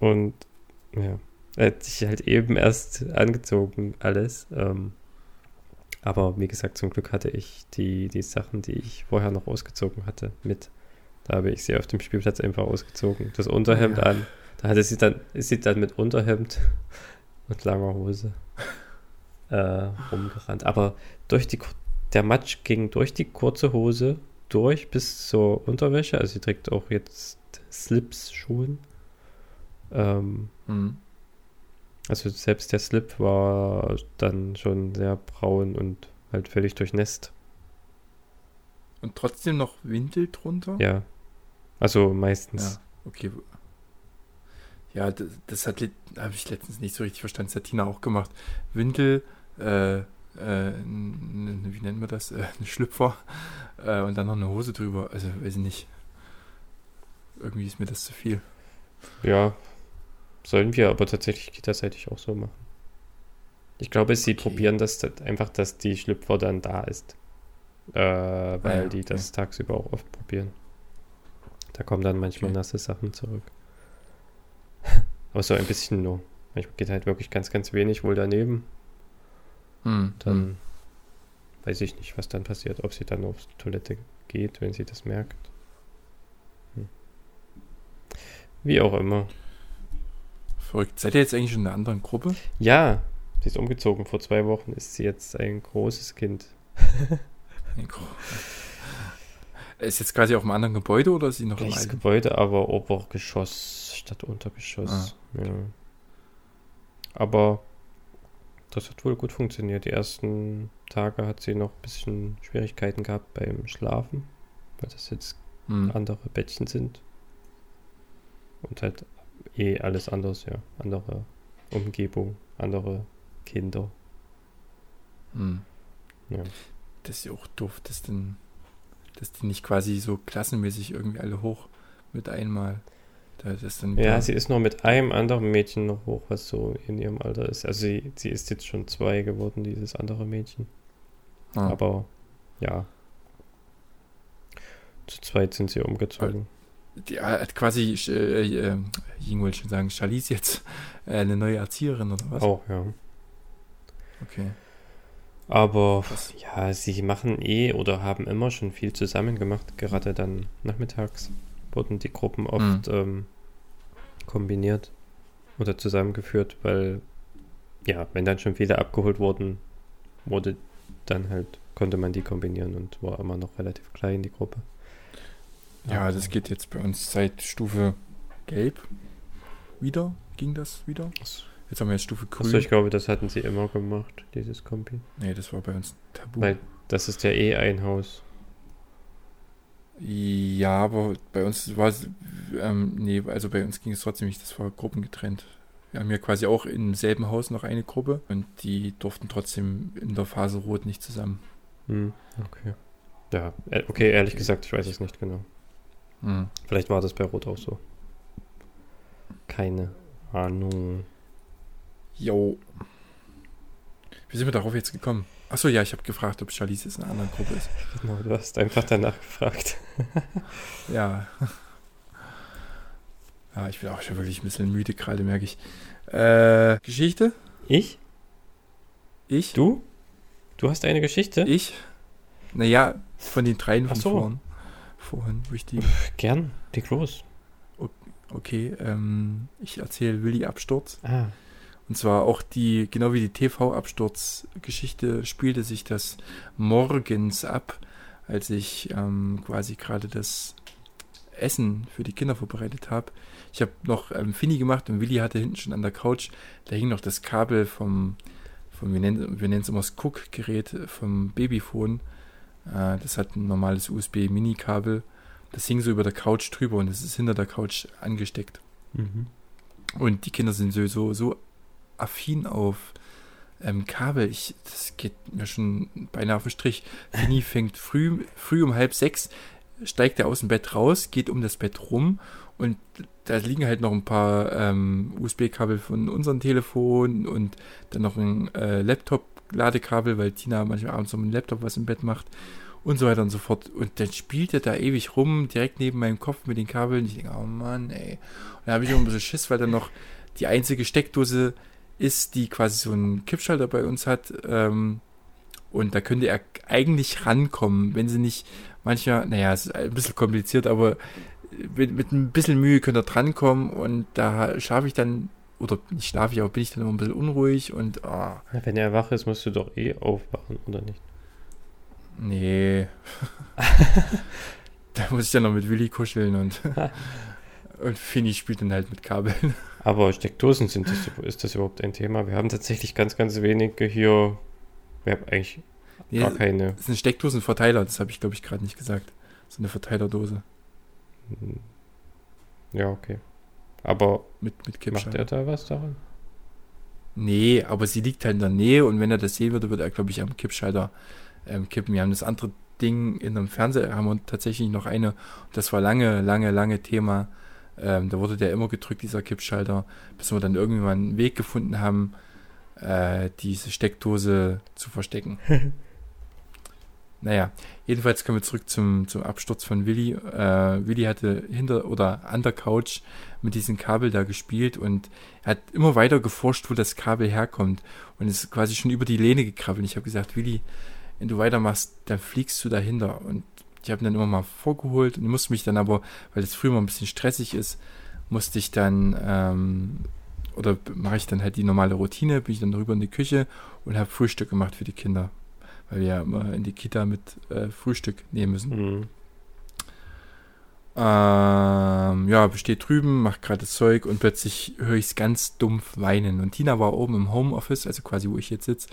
und ja, er hat sich halt eben erst angezogen, alles. Ähm, aber wie gesagt, zum Glück hatte ich die, die Sachen, die ich vorher noch ausgezogen hatte, mit. Da habe ich sie auf dem Spielplatz einfach ausgezogen. Das Unterhemd Ja. an. Da hatte sie dann, ist sie dann mit Unterhemd und langer Hose äh, rumgerannt. Aber durch die, der Matsch ging durch die kurze Hose durch bis zur Unterwäsche. Also sie trägt auch jetzt Slips, Schuhen. Ähm, Hm. Also selbst der Slip war dann schon sehr braun und halt völlig durchnässt. Und trotzdem noch Windel drunter? Ja. Also meistens. Ja, okay. Ja, das, das hat habe ich letztens nicht so richtig verstanden. Das hat Tina auch gemacht. Windel, äh, äh, wie nennen wir das? Äh, eine Schlüpfer äh, und dann noch eine Hose drüber. Also, weiß ich nicht. Irgendwie ist mir das zu viel. Ja. Sollen wir aber tatsächlich kita-seitig auch so machen. Ich glaube, sie Okay. probieren das einfach, dass die Schlüpfer dann da ist. Äh, weil ja, die das tagsüber auch oft probieren. Da kommen dann manchmal Okay. nasse Sachen zurück. Aber so ein bisschen nur. Manchmal geht halt wirklich ganz, ganz wenig wohl daneben. Hm, Dann hm. weiß ich nicht, was dann passiert. Ob sie dann auf die Toilette geht, wenn sie das merkt. Hm. Wie auch immer. Verrückt. Seid ihr jetzt eigentlich schon in einer anderen Gruppe? Ja, sie ist umgezogen. Vor zwei Wochen ist sie jetzt ein großes Kind. Ist jetzt quasi auf einem anderen Gebäude oder ist sie noch im Gleiches alten? Gebäude, aber Obergeschoss statt Untergeschoss. Ah, ja. Aber das hat wohl gut funktioniert. Die ersten Tage hat sie noch ein bisschen Schwierigkeiten gehabt beim Schlafen, weil das jetzt Hm. andere Bettchen sind. Und halt eh alles anders, ja. Andere Umgebung, andere Kinder. Hm. Ja. Das ist ja auch doof, dass, denn, dass die nicht quasi so klassenmäßig irgendwie alle hoch mit einmal. Da das dann Ja, sie ist noch mit einem anderen Mädchen noch hoch, was so in ihrem Alter ist. Also sie, sie ist jetzt schon zwei geworden, dieses andere Mädchen. Ah, Aber ja. Zu zweit sind sie umgezogen. Die hat quasi, äh, äh, ich wollte schon sagen, Charlize jetzt äh, eine neue Erzieherin oder was? Auch, ja. Okay. Aber Krass. ja, sie machen eh oder haben immer schon viel zusammen gemacht. Gerade dann nachmittags wurden die Gruppen oft ähm, kombiniert oder zusammengeführt, weil ja, wenn dann schon viele abgeholt wurden, wurde dann halt, konnte man die kombinieren und war immer noch relativ klein, die Gruppe. Ja, das geht jetzt bei uns seit Stufe Gelb wieder. Ging das wieder? Achso, Jetzt haben wir jetzt Stufe Grün. Also ich glaube, das hatten sie immer gemacht, dieses Kombi. nee, das war bei uns tabu. Weil das ist ja eh ein Haus. Ja, aber bei uns war es, ähm, nee, also bei uns ging es trotzdem nicht, das war gruppengetrennt. Wir haben ja quasi auch im selben Haus noch eine Gruppe und die durften trotzdem in der Phase Rot nicht zusammen. Hm, okay. Ja, äh, okay, ehrlich gesagt, ich weiß es nicht genau. Hm. Vielleicht war das bei Rot auch so. Keine Ahnung. Jo. Wie sind wir darauf jetzt gekommen? Achso, ja, ich habe gefragt, ob Charlize jetzt in einer anderen Gruppe ist. Genau, du hast einfach danach gefragt. Ja. Ja, ich bin auch schon wirklich ein bisschen müde gerade, merke ich. Äh, Geschichte? Ich? Ich? Du? Du hast eine Geschichte? Ich? Naja, von den dreien von so. vorn. Vorhin, die. Gern, leg los. Okay, ähm, ich erzähle Willi Absturz. Ah, Und zwar auch die, genau wie die TV-Absturz-Geschichte, spielte sich das morgens ab, als ich ähm, quasi gerade das Essen für die Kinder vorbereitet habe. Ich habe noch ähm, Fini gemacht und Willi hatte hinten schon an der Couch, da hing noch das Kabel vom, vom wir nennen wir nennen es immer das Cook-Gerät vom Babyphone. Äh, das hat ein normales USB-Mini-Kabel. Das hing so über der Couch drüber und es ist hinter der Couch angesteckt. mhm. Und die Kinder sind sowieso so affin auf ähm, Kabel. Ich, das geht mir schon beinahe auf den Strich. Fini fängt früh, früh um halb sechs, steigt er aus dem Bett raus, geht um das Bett rum und da liegen halt noch ein paar ähm, USB-Kabel von unserem Telefon und dann noch ein äh, Laptop-Ladekabel, weil Tina manchmal abends noch mit dem Laptop was im Bett macht und so weiter und so fort. Und dann spielt er da ewig rum, direkt neben meinem Kopf mit den Kabeln. Ich denke, oh Mann, ey. Und da habe ich immer ein bisschen Schiss, weil dann noch die einzige Steckdose ist, die quasi so einen Kippschalter bei uns hat. Ähm, und da könnte er eigentlich rankommen, wenn sie nicht manchmal, naja, es ist ein bisschen kompliziert, aber mit, mit ein bisschen Mühe könnte er drankommen und da schlafe ich dann, oder nicht schlafe ich, aber bin ich dann immer ein bisschen unruhig und, Na, wenn er wach ist, musst du doch eh aufwachen, oder nicht? nee. da muss ich dann noch mit Willi kuscheln und, und Fini spielt dann halt mit Kabeln. Aber Steckdosen sind das, ist das überhaupt ein Thema? Wir haben tatsächlich ganz, ganz wenige hier. Wir haben eigentlich Nee, gar keine. das ein Steckdosenverteiler, das habe ich glaube ich gerade nicht gesagt. So eine Verteilerdose Hm. Ja, okay. Aber mit, mit macht Kippschalter. er da was daran? Nee, aber sie liegt halt in der Nähe und wenn er das sehen würde, würde er, glaube ich, am Kippschalter ähm, kippen. Wir haben das andere Ding in einem Fernseher, haben wir tatsächlich noch eine, das war lange, lange, lange Thema. Ähm, da wurde der immer gedrückt, dieser Kippschalter, bis wir dann irgendwann einen Weg gefunden haben, äh, diese Steckdose zu verstecken. naja, jedenfalls kommen wir zurück zum, zum Absturz von Willi. Äh, Willi hatte hinter oder an der Couch mit diesem Kabel da gespielt und er hat immer weiter geforscht, wo das Kabel herkommt und ist quasi schon über die Lehne gekrabbelt. Ich habe gesagt, Willi, wenn du weitermachst, dann fliegst du dahinter. Und ich habe ihn dann immer mal vorgeholt und musste mich dann aber, weil das früher mal ein bisschen stressig ist, musste ich dann, ähm, oder mache ich dann halt die normale Routine, bin ich dann rüber in die Küche und habe Frühstück gemacht für die Kinder. Weil wir ja immer in die Kita mit äh, Frühstück nehmen müssen. Mhm. Ähm, ja, steht drüben, macht gerade das Zeug und plötzlich höre ich es ganz dumpf weinen. Und Tina war oben im Homeoffice, also quasi wo ich jetzt sitze.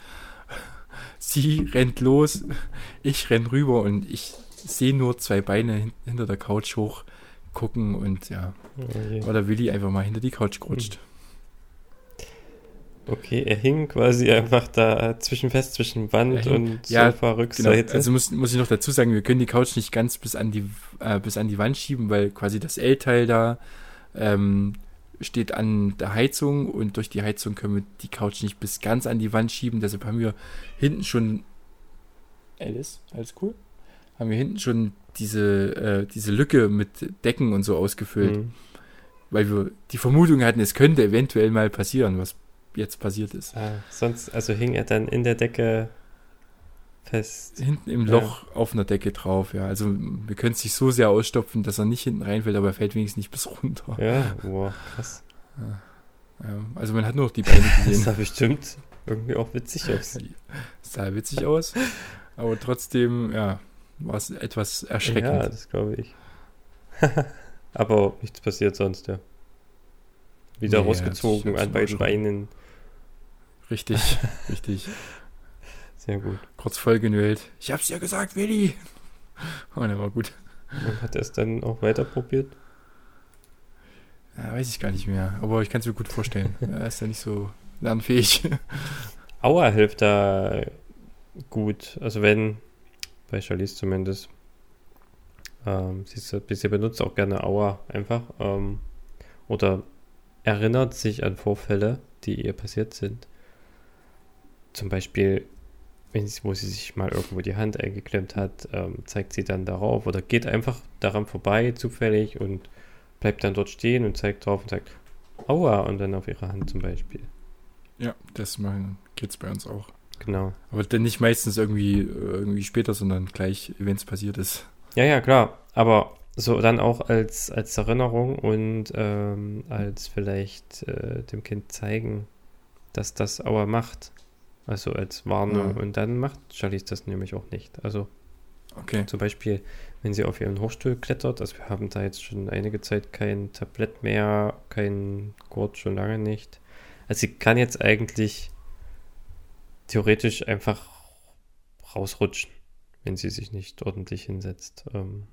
Sie rennt los, ich renn rüber und ich sehe nur zwei Beine hin hinter der Couch hoch gucken und ja, Oh je. war der Willi einfach mal hinter die Couch gerutscht. Okay, er hing quasi einfach da zwischen fest zwischen Wand und ja, Sofa Genau, Rückseite. also muss, muss ich noch dazu sagen, wir können die Couch nicht ganz bis an die, äh, bis an die Wand schieben, weil quasi das L-Teil da ähm, steht an der Heizung und durch die Heizung können wir die Couch nicht bis ganz an die Wand schieben. Deshalb haben wir hinten schon. Alice, alles cool? Haben wir hinten schon diese, äh, diese Lücke mit Decken und so ausgefüllt, Mhm. weil wir die Vermutung hatten, es könnte eventuell mal passieren, was jetzt passiert ist. Ah, sonst, also hing er dann in der Decke fest. Hinten im Ja. Loch auf einer Decke drauf, ja. Also wir können es nicht so sehr ausstopfen, dass er nicht hinten reinfällt, aber er fällt wenigstens nicht bis runter. Ja, wow, krass. Ja, also man hat nur noch die Beine Das gesehen. sah bestimmt irgendwie auch witzig aus. sah witzig aus, aber trotzdem, ja, war es etwas erschreckend. Ja, das glaube ich. Aber nichts passiert sonst, ja. Wieder Nee, rausgezogen an beiden. Beinen. Richtig, richtig. Sehr gut. Kurz vollgenölt. Ich hab's ja gesagt, Willi. Oh, der war gut. Und hat er es dann auch weiter probiert? Ja, weiß ich gar nicht mehr, aber ich kann es mir gut vorstellen. er ist ja nicht so lernfähig. Aua hilft da gut. Also wenn, bei Charlize zumindest, ähm, sie, sie benutzt auch gerne Aua einfach. Ähm, oder erinnert sich an Vorfälle, die ihr passiert sind. Zum Beispiel, wenn sie, wo sie sich mal irgendwo die Hand eingeklemmt hat, ähm, zeigt sie dann darauf oder geht einfach daran vorbei, zufällig und bleibt dann dort stehen und zeigt drauf und sagt Aua und dann auf ihre Hand zum Beispiel. ja, das machen geht's bei uns auch. Genau. Aber dann nicht meistens irgendwie, äh, irgendwie später, sondern gleich, wenn es passiert ist. Ja, ja, klar. Aber so dann auch als, als Erinnerung und ähm, als vielleicht äh, dem Kind zeigen, dass das Aua macht. Also als Warnung. Ja. Und dann macht Charlize das nämlich auch nicht. Also Okay. zum Beispiel, wenn sie auf ihren Hochstuhl klettert, also wir haben da jetzt schon einige Zeit kein Tablett mehr, kein Gurt, schon lange nicht. Also sie kann jetzt eigentlich theoretisch einfach rausrutschen, wenn sie sich nicht ordentlich hinsetzt. Ähm,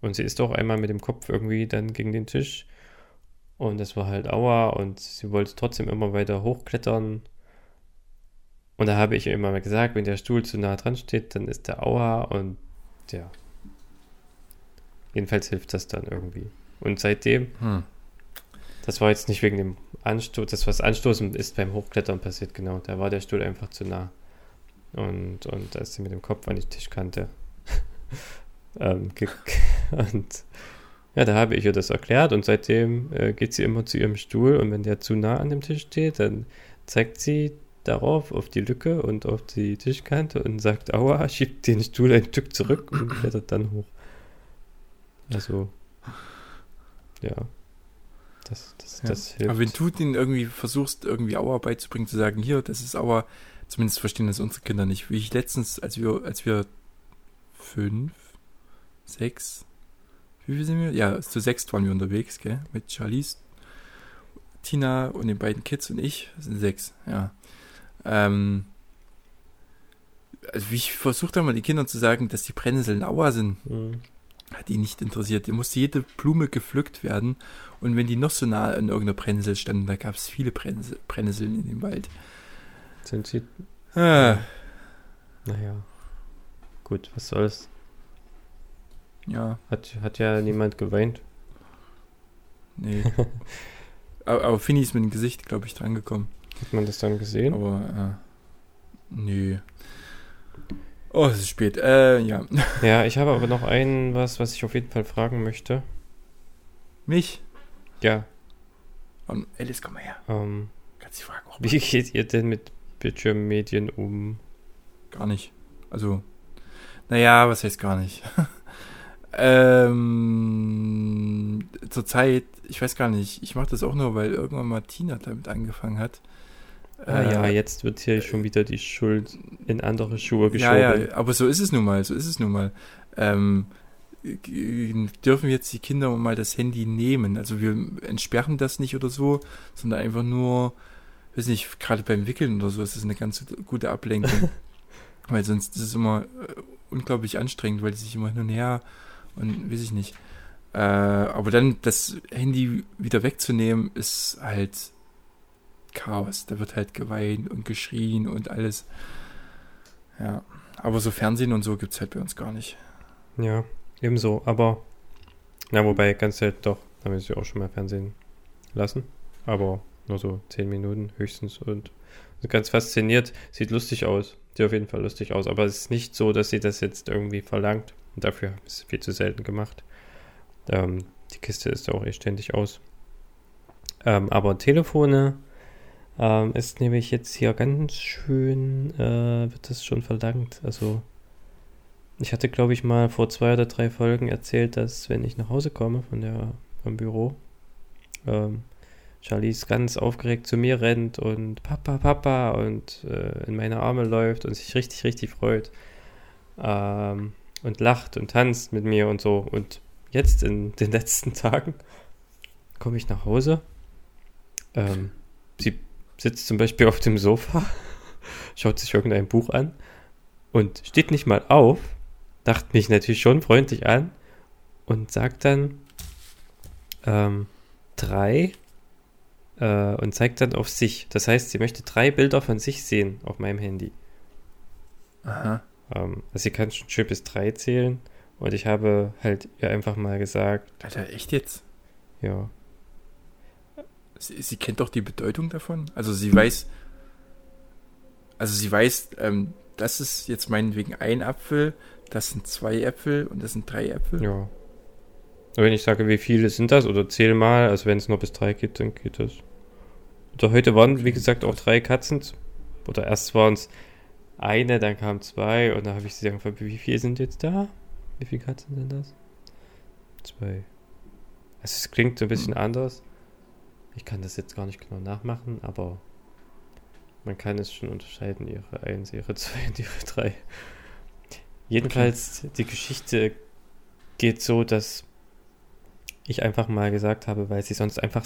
Und sie ist auch einmal mit dem Kopf irgendwie dann gegen den Tisch. Und das war halt Aua und sie wollte trotzdem immer weiter hochklettern. Und da habe ich ihr immer mal gesagt, wenn der Stuhl zu nah dran steht, dann ist der Aua und ja. Jedenfalls hilft das dann irgendwie. Und seitdem, Hm. das war jetzt nicht wegen dem Anstoß, das was Anstoßen ist beim Hochklettern passiert, genau. Da war der Stuhl einfach zu nah. Und, und da ist sie mit dem Kopf an die Tischkante. ähm, und ja, da habe ich ihr das erklärt und seitdem äh, geht sie immer zu ihrem Stuhl und wenn der zu nah an dem Tisch steht, dann zeigt sie darauf, auf die Lücke und auf die Tischkante und sagt, aua, schiebt den Stuhl ein Stück zurück und klettert dann hoch. Also, ja. Das, das, Ja. das hilft. Aber wenn du den irgendwie versuchst, irgendwie Aua beizubringen, zu sagen, hier, das ist Aua, zumindest verstehen das unsere Kinder nicht. Wie ich letztens, als wir, als wir fünf, sechs, wie viel sind wir? Ja, zu sechs waren wir unterwegs, gell? Mit Charlize, Tina und den beiden Kids und ich. Das sind sechs, ja. Ähm, also wie ich versucht habe, mal den Kindern zu sagen, dass die Brennnesseln Aua sind, Mhm. hat die nicht interessiert. Die musste jede Blume gepflückt werden. Und wenn die noch so nah an irgendeiner Brennnessel standen, da gab es viele Brennnessel, Brennnesseln in dem Wald. Sind sie, Ah, naja. Gut, was soll's. ja, Hat, hat ja niemand geweint. nee. aber, aber Finny ist mit dem Gesicht, glaube ich, drangekommen. Hat man das dann gesehen? Aber, äh, nee. Oh, es ist spät. Äh, ja. Ja, ich habe aber noch ein was, was ich auf jeden Fall fragen möchte. Mich? Ja, Und Alice, komm mal her. ähm, Kannst dich fragen. auch wie geht ihr denn mit Bildschirmmedien um? Gar nicht. Also, naja, was heißt gar nicht? ähm, zurzeit, ich weiß gar nicht, ich mache das auch nur, weil irgendwann mal Tina damit angefangen hat. Ah ja, Äh, jetzt wird hier schon wieder die Schuld in andere Schuhe Ja, geschoben. ja, aber so ist es nun mal, so ist es nun mal. Ähm, dürfen jetzt die Kinder mal das Handy nehmen. Also wir entsperren das nicht oder so, sondern einfach nur, weiß nicht, gerade beim Wickeln oder so ist das eine ganz gute Ablenkung. weil sonst ist es immer äh, unglaublich anstrengend, weil die sich immer hin und her und weiß ich nicht. Äh, aber dann das Handy wieder wegzunehmen, ist halt Chaos. Da wird halt geweint und geschrien und alles. Ja. Aber so Fernsehen und so gibt es halt bei uns gar nicht. Ja, ebenso. Aber, na, wobei, ganz selten doch. Da haben wir auch schon mal Fernsehen lassen. Aber nur so 10 Minuten höchstens. Und ganz fasziniert. Sieht lustig aus. Sieht auf jeden Fall lustig aus. Aber es ist nicht so, dass sie das jetzt irgendwie verlangt. Und dafür ist es viel zu selten gemacht. Ähm, die Kiste ist auch eh ständig aus. Ähm, aber Telefone ähm, ist nämlich jetzt hier ganz schön, äh, wird das schon verlangt. Also ich hatte, glaube ich, mal vor zwei oder drei Folgen erzählt, dass wenn ich nach Hause komme von der, vom Büro, ähm, Charlize ganz aufgeregt zu mir rennt und Papa, Papa und äh, in meine Arme läuft und sich richtig, richtig freut. Ähm, und lacht und tanzt mit mir und so. Und jetzt in den letzten Tagen komme ich nach Hause. Ähm, sie sitzt zum Beispiel auf dem Sofa, schaut sich irgendein Buch an und steht nicht mal auf, dachte mich natürlich schon freundlich an und sagt dann ähm, drei äh, und zeigt dann auf sich. Das heißt, sie möchte drei Bilder von sich sehen auf meinem Handy. Aha. Ähm, also sie kann schon schön bis drei zählen und ich habe halt ihr einfach mal gesagt, Alter, echt jetzt? ja, Sie, sie kennt doch die Bedeutung davon. Also sie weiß, also sie weiß, ähm, das ist jetzt meinetwegen ein Apfel, das sind zwei Äpfel und das sind drei Äpfel. ja. Wenn ich sage, wie viele sind das oder zähl mal, also wenn es nur bis drei geht, dann geht das. Oder heute waren, wie gesagt, auch drei Katzen. Oder erst waren es eine, dann kamen zwei und dann habe ich sie gefragt, wie viele sind jetzt da? Wie viele Katzen sind das? Zwei. Also es klingt so ein bisschen anders. Ich kann das jetzt gar nicht genau nachmachen, aber man kann es schon unterscheiden, ihre 1, ihre 2 und ihre 3. Jedenfalls, die Geschichte geht so, dass ich einfach mal gesagt habe, weil sie sonst einfach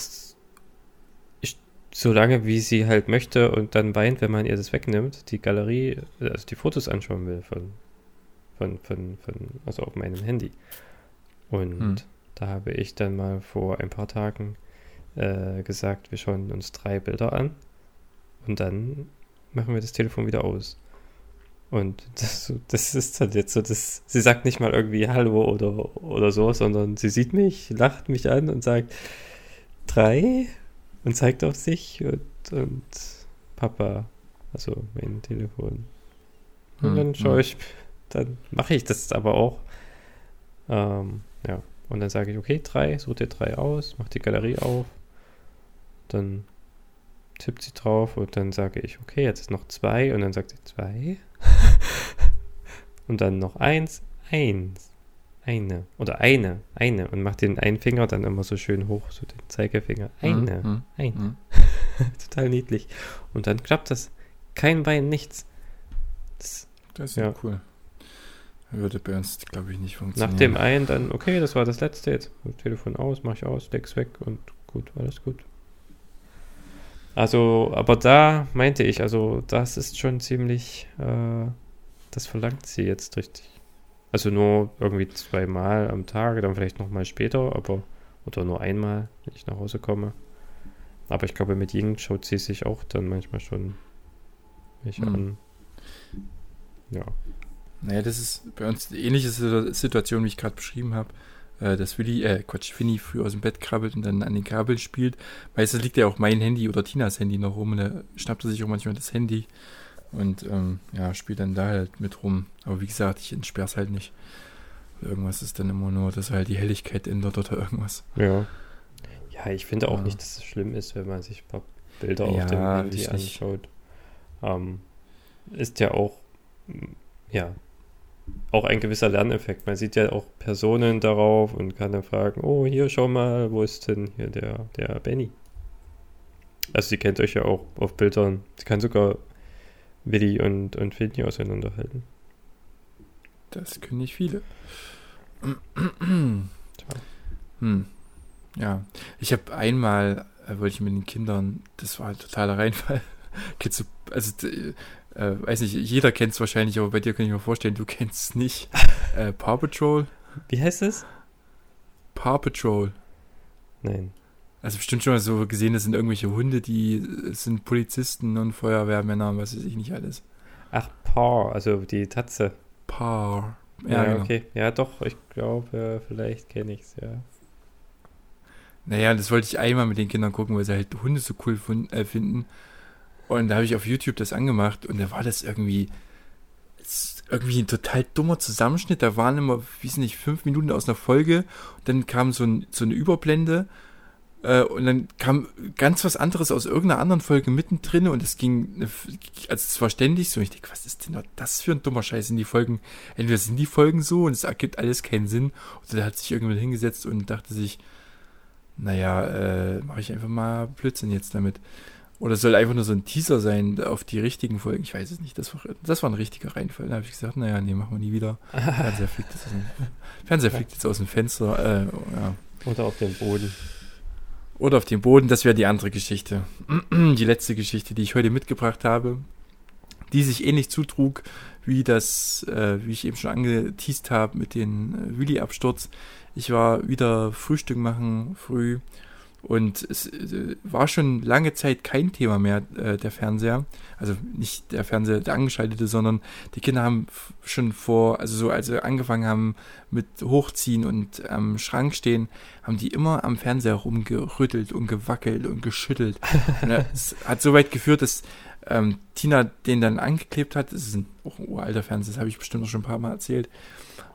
so lange, wie sie halt möchte und dann weint, wenn man ihr das wegnimmt, die Galerie, also die Fotos anschauen will von, von, von, von also auf meinem Handy. Und Hm. da habe ich dann mal vor ein paar Tagen äh, gesagt, wir schauen uns drei Bilder an und dann machen wir das Telefon wieder aus. Und das, das ist halt jetzt so, dass sie sagt nicht mal irgendwie Hallo oder, oder so, sondern sie sieht mich, lacht mich an und sagt drei und zeigt auf sich und, und Papa, also mein Telefon. Und Hm, dann schaue hm. ich, dann mache ich das aber auch. Ähm, ja, und dann sage ich, okay, drei, such dir drei aus, mach die Galerie auf. Dann tippt sie drauf und dann sage ich, okay, jetzt ist noch zwei und dann sagt sie zwei. und dann noch eins, eins, eine oder eine, eine und macht den einen Finger dann immer so schön hoch, so den Zeigefinger. Eine, Hm, eine. hm. Total niedlich. Und dann klappt das. Kein Bein, nichts. Das, Das ist Ja. cool. Würde bei uns, glaube ich, nicht funktionieren. nach dem einen dann, okay, das war das letzte jetzt. Telefon aus, mach ich aus, leg's weg und gut, alles gut. Also, aber da meinte ich, also das ist schon ziemlich, äh, das verlangt sie jetzt richtig. Also nur irgendwie zweimal am Tag, dann vielleicht nochmal später, aber, oder nur einmal, wenn ich nach Hause komme. Aber ich glaube, mit Ying schaut sie sich auch dann manchmal schon welche Hm. an. Ja. Naja, das ist bei uns eine ähnliche Situ- Situation, wie ich gerade beschrieben habe. Äh, dass Willi, äh, Quatsch, Finny früh aus dem Bett krabbelt und dann an den Kabeln spielt. Meistens liegt ja auch mein Handy oder Tinas Handy noch rum und da schnappt er sich auch manchmal das Handy und ähm, ja, spielt dann da halt mit rum. Aber wie gesagt, ich entsperre es halt nicht. Irgendwas ist dann immer nur, dass er halt die Helligkeit ändert oder irgendwas. Ja. Ja, ich finde auch Ja. nicht, dass es schlimm ist, wenn man sich ein paar Bilder Ja, auf dem Handy anschaut. Ähm, ist ja auch, ja, auch ein gewisser Lerneffekt. Man sieht ja auch Personen darauf und kann dann fragen, oh, hier, schau mal, wo ist denn hier der, der Benny? Also sie kennt euch ja auch auf Bildern. Sie kann sogar Willi und, und Finny auseinanderhalten. Das können nicht viele. Hm. Ja, ich habe einmal, äh, wollte ich mit den Kindern, das war ein totaler Reinfall. Also, äh, weiß nicht, jeder kennt es wahrscheinlich, aber bei dir kann ich mir vorstellen, du kennst es nicht. Äh, Paw Patrol? Wie heißt es? Paw Patrol. Nein. Also bestimmt schon mal so gesehen, das sind irgendwelche Hunde, die äh, sind Polizisten und Feuerwehrmänner und was weiß ich nicht alles. Ach, Paw, also die Tatze. Paw. Ja, genau. okay. Ja, doch, ich glaube, vielleicht kenne ich es, ja. Naja, das wollte ich einmal mit den Kindern gucken, weil sie halt Hunde so cool äh, finden. Und da habe ich auf YouTube das angemacht und da war das irgendwie irgendwie ein total dummer Zusammenschnitt. Da waren immer, wie weiß nicht, fünf Minuten aus einer Folge dann kam so, ein, so eine Überblende äh, und dann kam ganz was anderes aus irgendeiner anderen Folge mittendrin und es ging, also es war ständig so. Und ich denke, was ist denn das für ein dummer Scheiß? Sind die Folgen, entweder sind die Folgen so und es ergibt alles keinen Sinn oder der hat sich irgendwann hingesetzt und dachte sich, naja, äh, mache ich einfach mal Blödsinn jetzt damit. Oder soll einfach nur so ein Teaser sein auf die richtigen Folgen? Ich weiß es nicht. Das war, das war ein richtiger Reinfall. Da habe ich gesagt, naja, nee, machen wir nie wieder. Fernseher fliegt jetzt aus dem, Fernseher fliegt jetzt aus dem Fenster. Äh, ja. Oder auf dem Boden. Oder auf dem Boden, das wäre die andere Geschichte. Die letzte Geschichte, die ich heute mitgebracht habe, die sich ähnlich zutrug wie das, äh, wie ich eben schon angeteased habe mit dem äh, Willi-Absturz. Ich war wieder Frühstück machen früh und es äh, war schon lange Zeit kein Thema mehr, äh, der Fernseher. Also nicht der Fernseher, der angeschaltete, sondern die Kinder haben schon vor, also so als sie angefangen haben mit Hochziehen und am Schrank stehen, haben die immer am Fernseher rumgerüttelt und gewackelt und geschüttelt. und es hat so weit geführt, dass ähm, Tina den dann angeklebt hat. Das ist ein, auch ein uralter Fernseher, das habe ich bestimmt auch schon ein paar Mal erzählt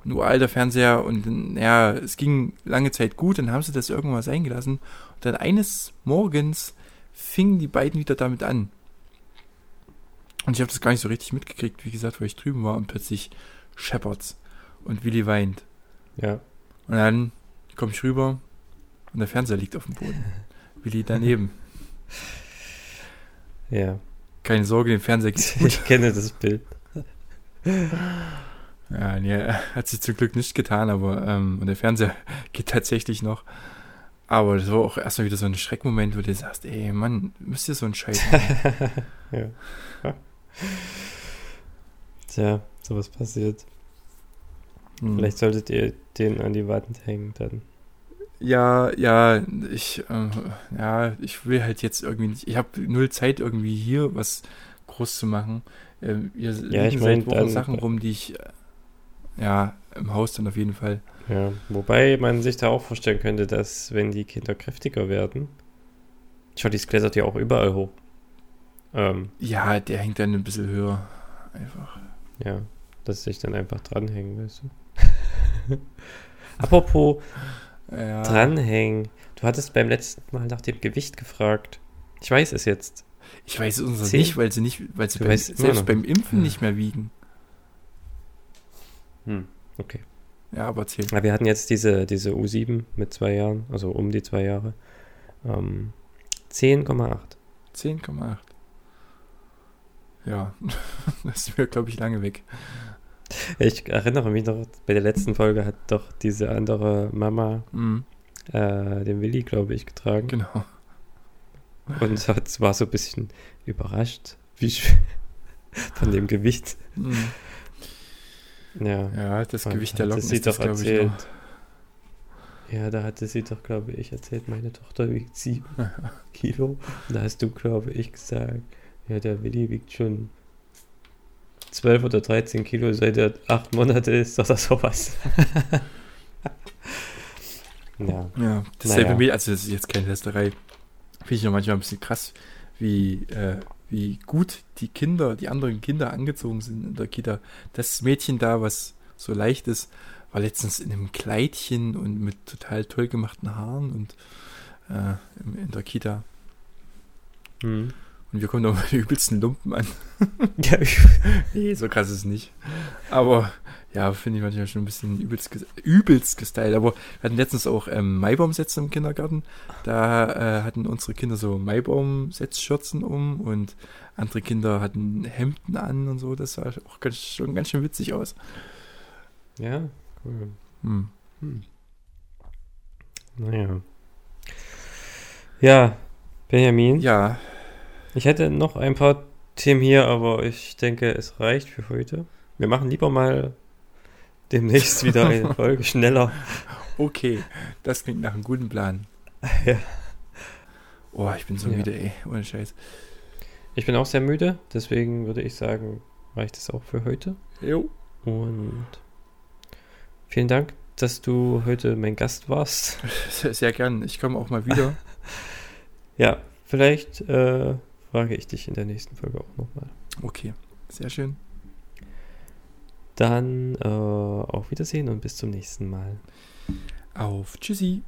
ein uralter Fernseher und ja, es ging lange Zeit gut, dann haben sie das irgendwann sein gelassen. Dann eines Morgens fingen die beiden wieder damit an. Und ich habe das gar nicht so richtig mitgekriegt, wie gesagt, weil ich drüben war und plötzlich Shepherds und Willi weint. Ja. Und dann komme ich rüber und der Fernseher liegt auf dem Boden. Willi daneben. Ja. Keine Sorge, den Fernseher geht's gut. Ich kenne das Bild. Ja, nee, hat sich zum Glück nicht getan, aber ähm, und der Fernseher geht tatsächlich noch. Aber das war auch erstmal wieder so ein Schreckmoment, wo du sagst, ey Mann, müsst ihr so einen Scheiß machen? ja. Tja, sowas passiert. Hm. Vielleicht solltet ihr den an die Wand hängen dann. Ja, ja, ich, äh, ja, ich will halt jetzt irgendwie nicht, ich habe null Zeit irgendwie hier was groß zu machen. Äh, hier Ja, ich seit mein, Wochen dann- Sachen rum, die ich, äh, ja, im Haus dann auf jeden Fall. Ja, wobei man sich da auch vorstellen könnte, dass wenn die Kinder kräftiger werden, schau, die klettert ja auch überall hoch. Ähm, Ja, der hängt dann ein bisschen höher. Einfach. ja, dass sich dann einfach dranhängen, weißt du. Apropos Ja. dranhängen, du hattest beim letzten Mal nach dem Gewicht gefragt. Ich weiß es jetzt. Ich weiß es Zehn? nicht, weil sie nicht, weil sie beim, selbst beim. Impfen nicht mehr wiegen. Hm, okay. Ja, aber erzähl. Ja, wir hatten jetzt diese, diese U7 mit zwei Jahren, also um die zwei Jahre. Ähm, 10,8. 10,8. Ja, das ist mir, glaube ich, lange weg. Ich erinnere mich noch, bei der letzten Folge hat doch diese andere Mama Mhm, äh, den Willi, glaube ich, getragen. genau. Und hat, war so ein bisschen überrascht, wie schwer von dem Gewicht. Mhm. Ja, Ja, das und Gewicht der Locken sie ist das, doch glaube ich, erzählt. noch. Ja, da hatte sie doch, glaube ich, erzählt, meine Tochter wiegt sieben Kilo. Und da hast du, glaube ich, gesagt, ja, der Willi wiegt schon 12 oder 13 Kilo, seit er acht Monate ist oder sowas. ja, Ja, dasselbe Naja. Mädchen, also das ist jetzt keine Lästerei, finde ich noch manchmal ein bisschen krass, wie, äh, wie gut die Kinder, die anderen Kinder angezogen sind in der Kita. Das Mädchen da, was so leicht ist, war letztens in einem Kleidchen und mit total toll gemachten Haaren und äh, in, der Kita. hm. Und wir kommen da mit den übelsten Lumpen an. ja Nee, so krass ist es nicht. Aber ja, finde ich manchmal schon ein bisschen übelst, übelst gestylt. Aber wir hatten letztens auch ähm, Maibaumsätze im Kindergarten. Da äh, hatten unsere Kinder so Maibaumsetzschürzen um und andere Kinder hatten Hemden an und so. Das sah auch ganz, schon ganz schön witzig aus. ja, cool. Hm. Hm. Naja. Ja, Benjamin. Ja, Ich hätte noch ein paar Themen hier, aber ich denke, es reicht für heute. Wir machen lieber mal demnächst wieder eine Folge schneller. okay. Das klingt nach einem guten Plan. Ja. Oh, ich bin so Ja. müde, ey. Ohne Scheiß. Ich bin auch sehr müde, deswegen würde ich sagen, reicht es auch für heute. Jo. Und vielen Dank, dass du heute mein Gast warst. Sehr, sehr gern. Ich komme auch mal wieder. Ja, vielleicht äh, frage ich dich in der nächsten Folge auch nochmal. Okay. Sehr schön. Dann äh, auf Wiedersehen und bis zum nächsten Mal. Auf Tschüssi.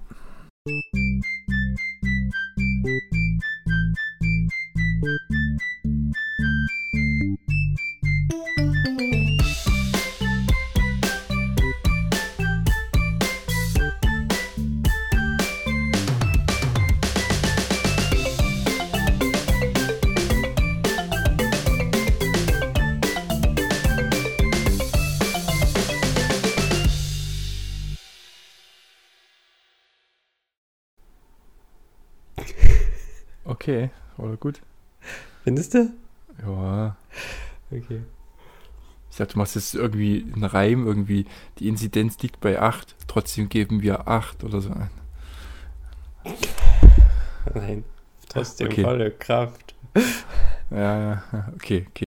Okay, oder gut. Findest du? Ja. Okay. Ich dachte, du machst jetzt irgendwie einen Reim, irgendwie, die Inzidenz liegt bei 8, trotzdem geben wir 8 oder so. Nein. Trotzdem Okay. volle Kraft. Ja, ja, okay, okay.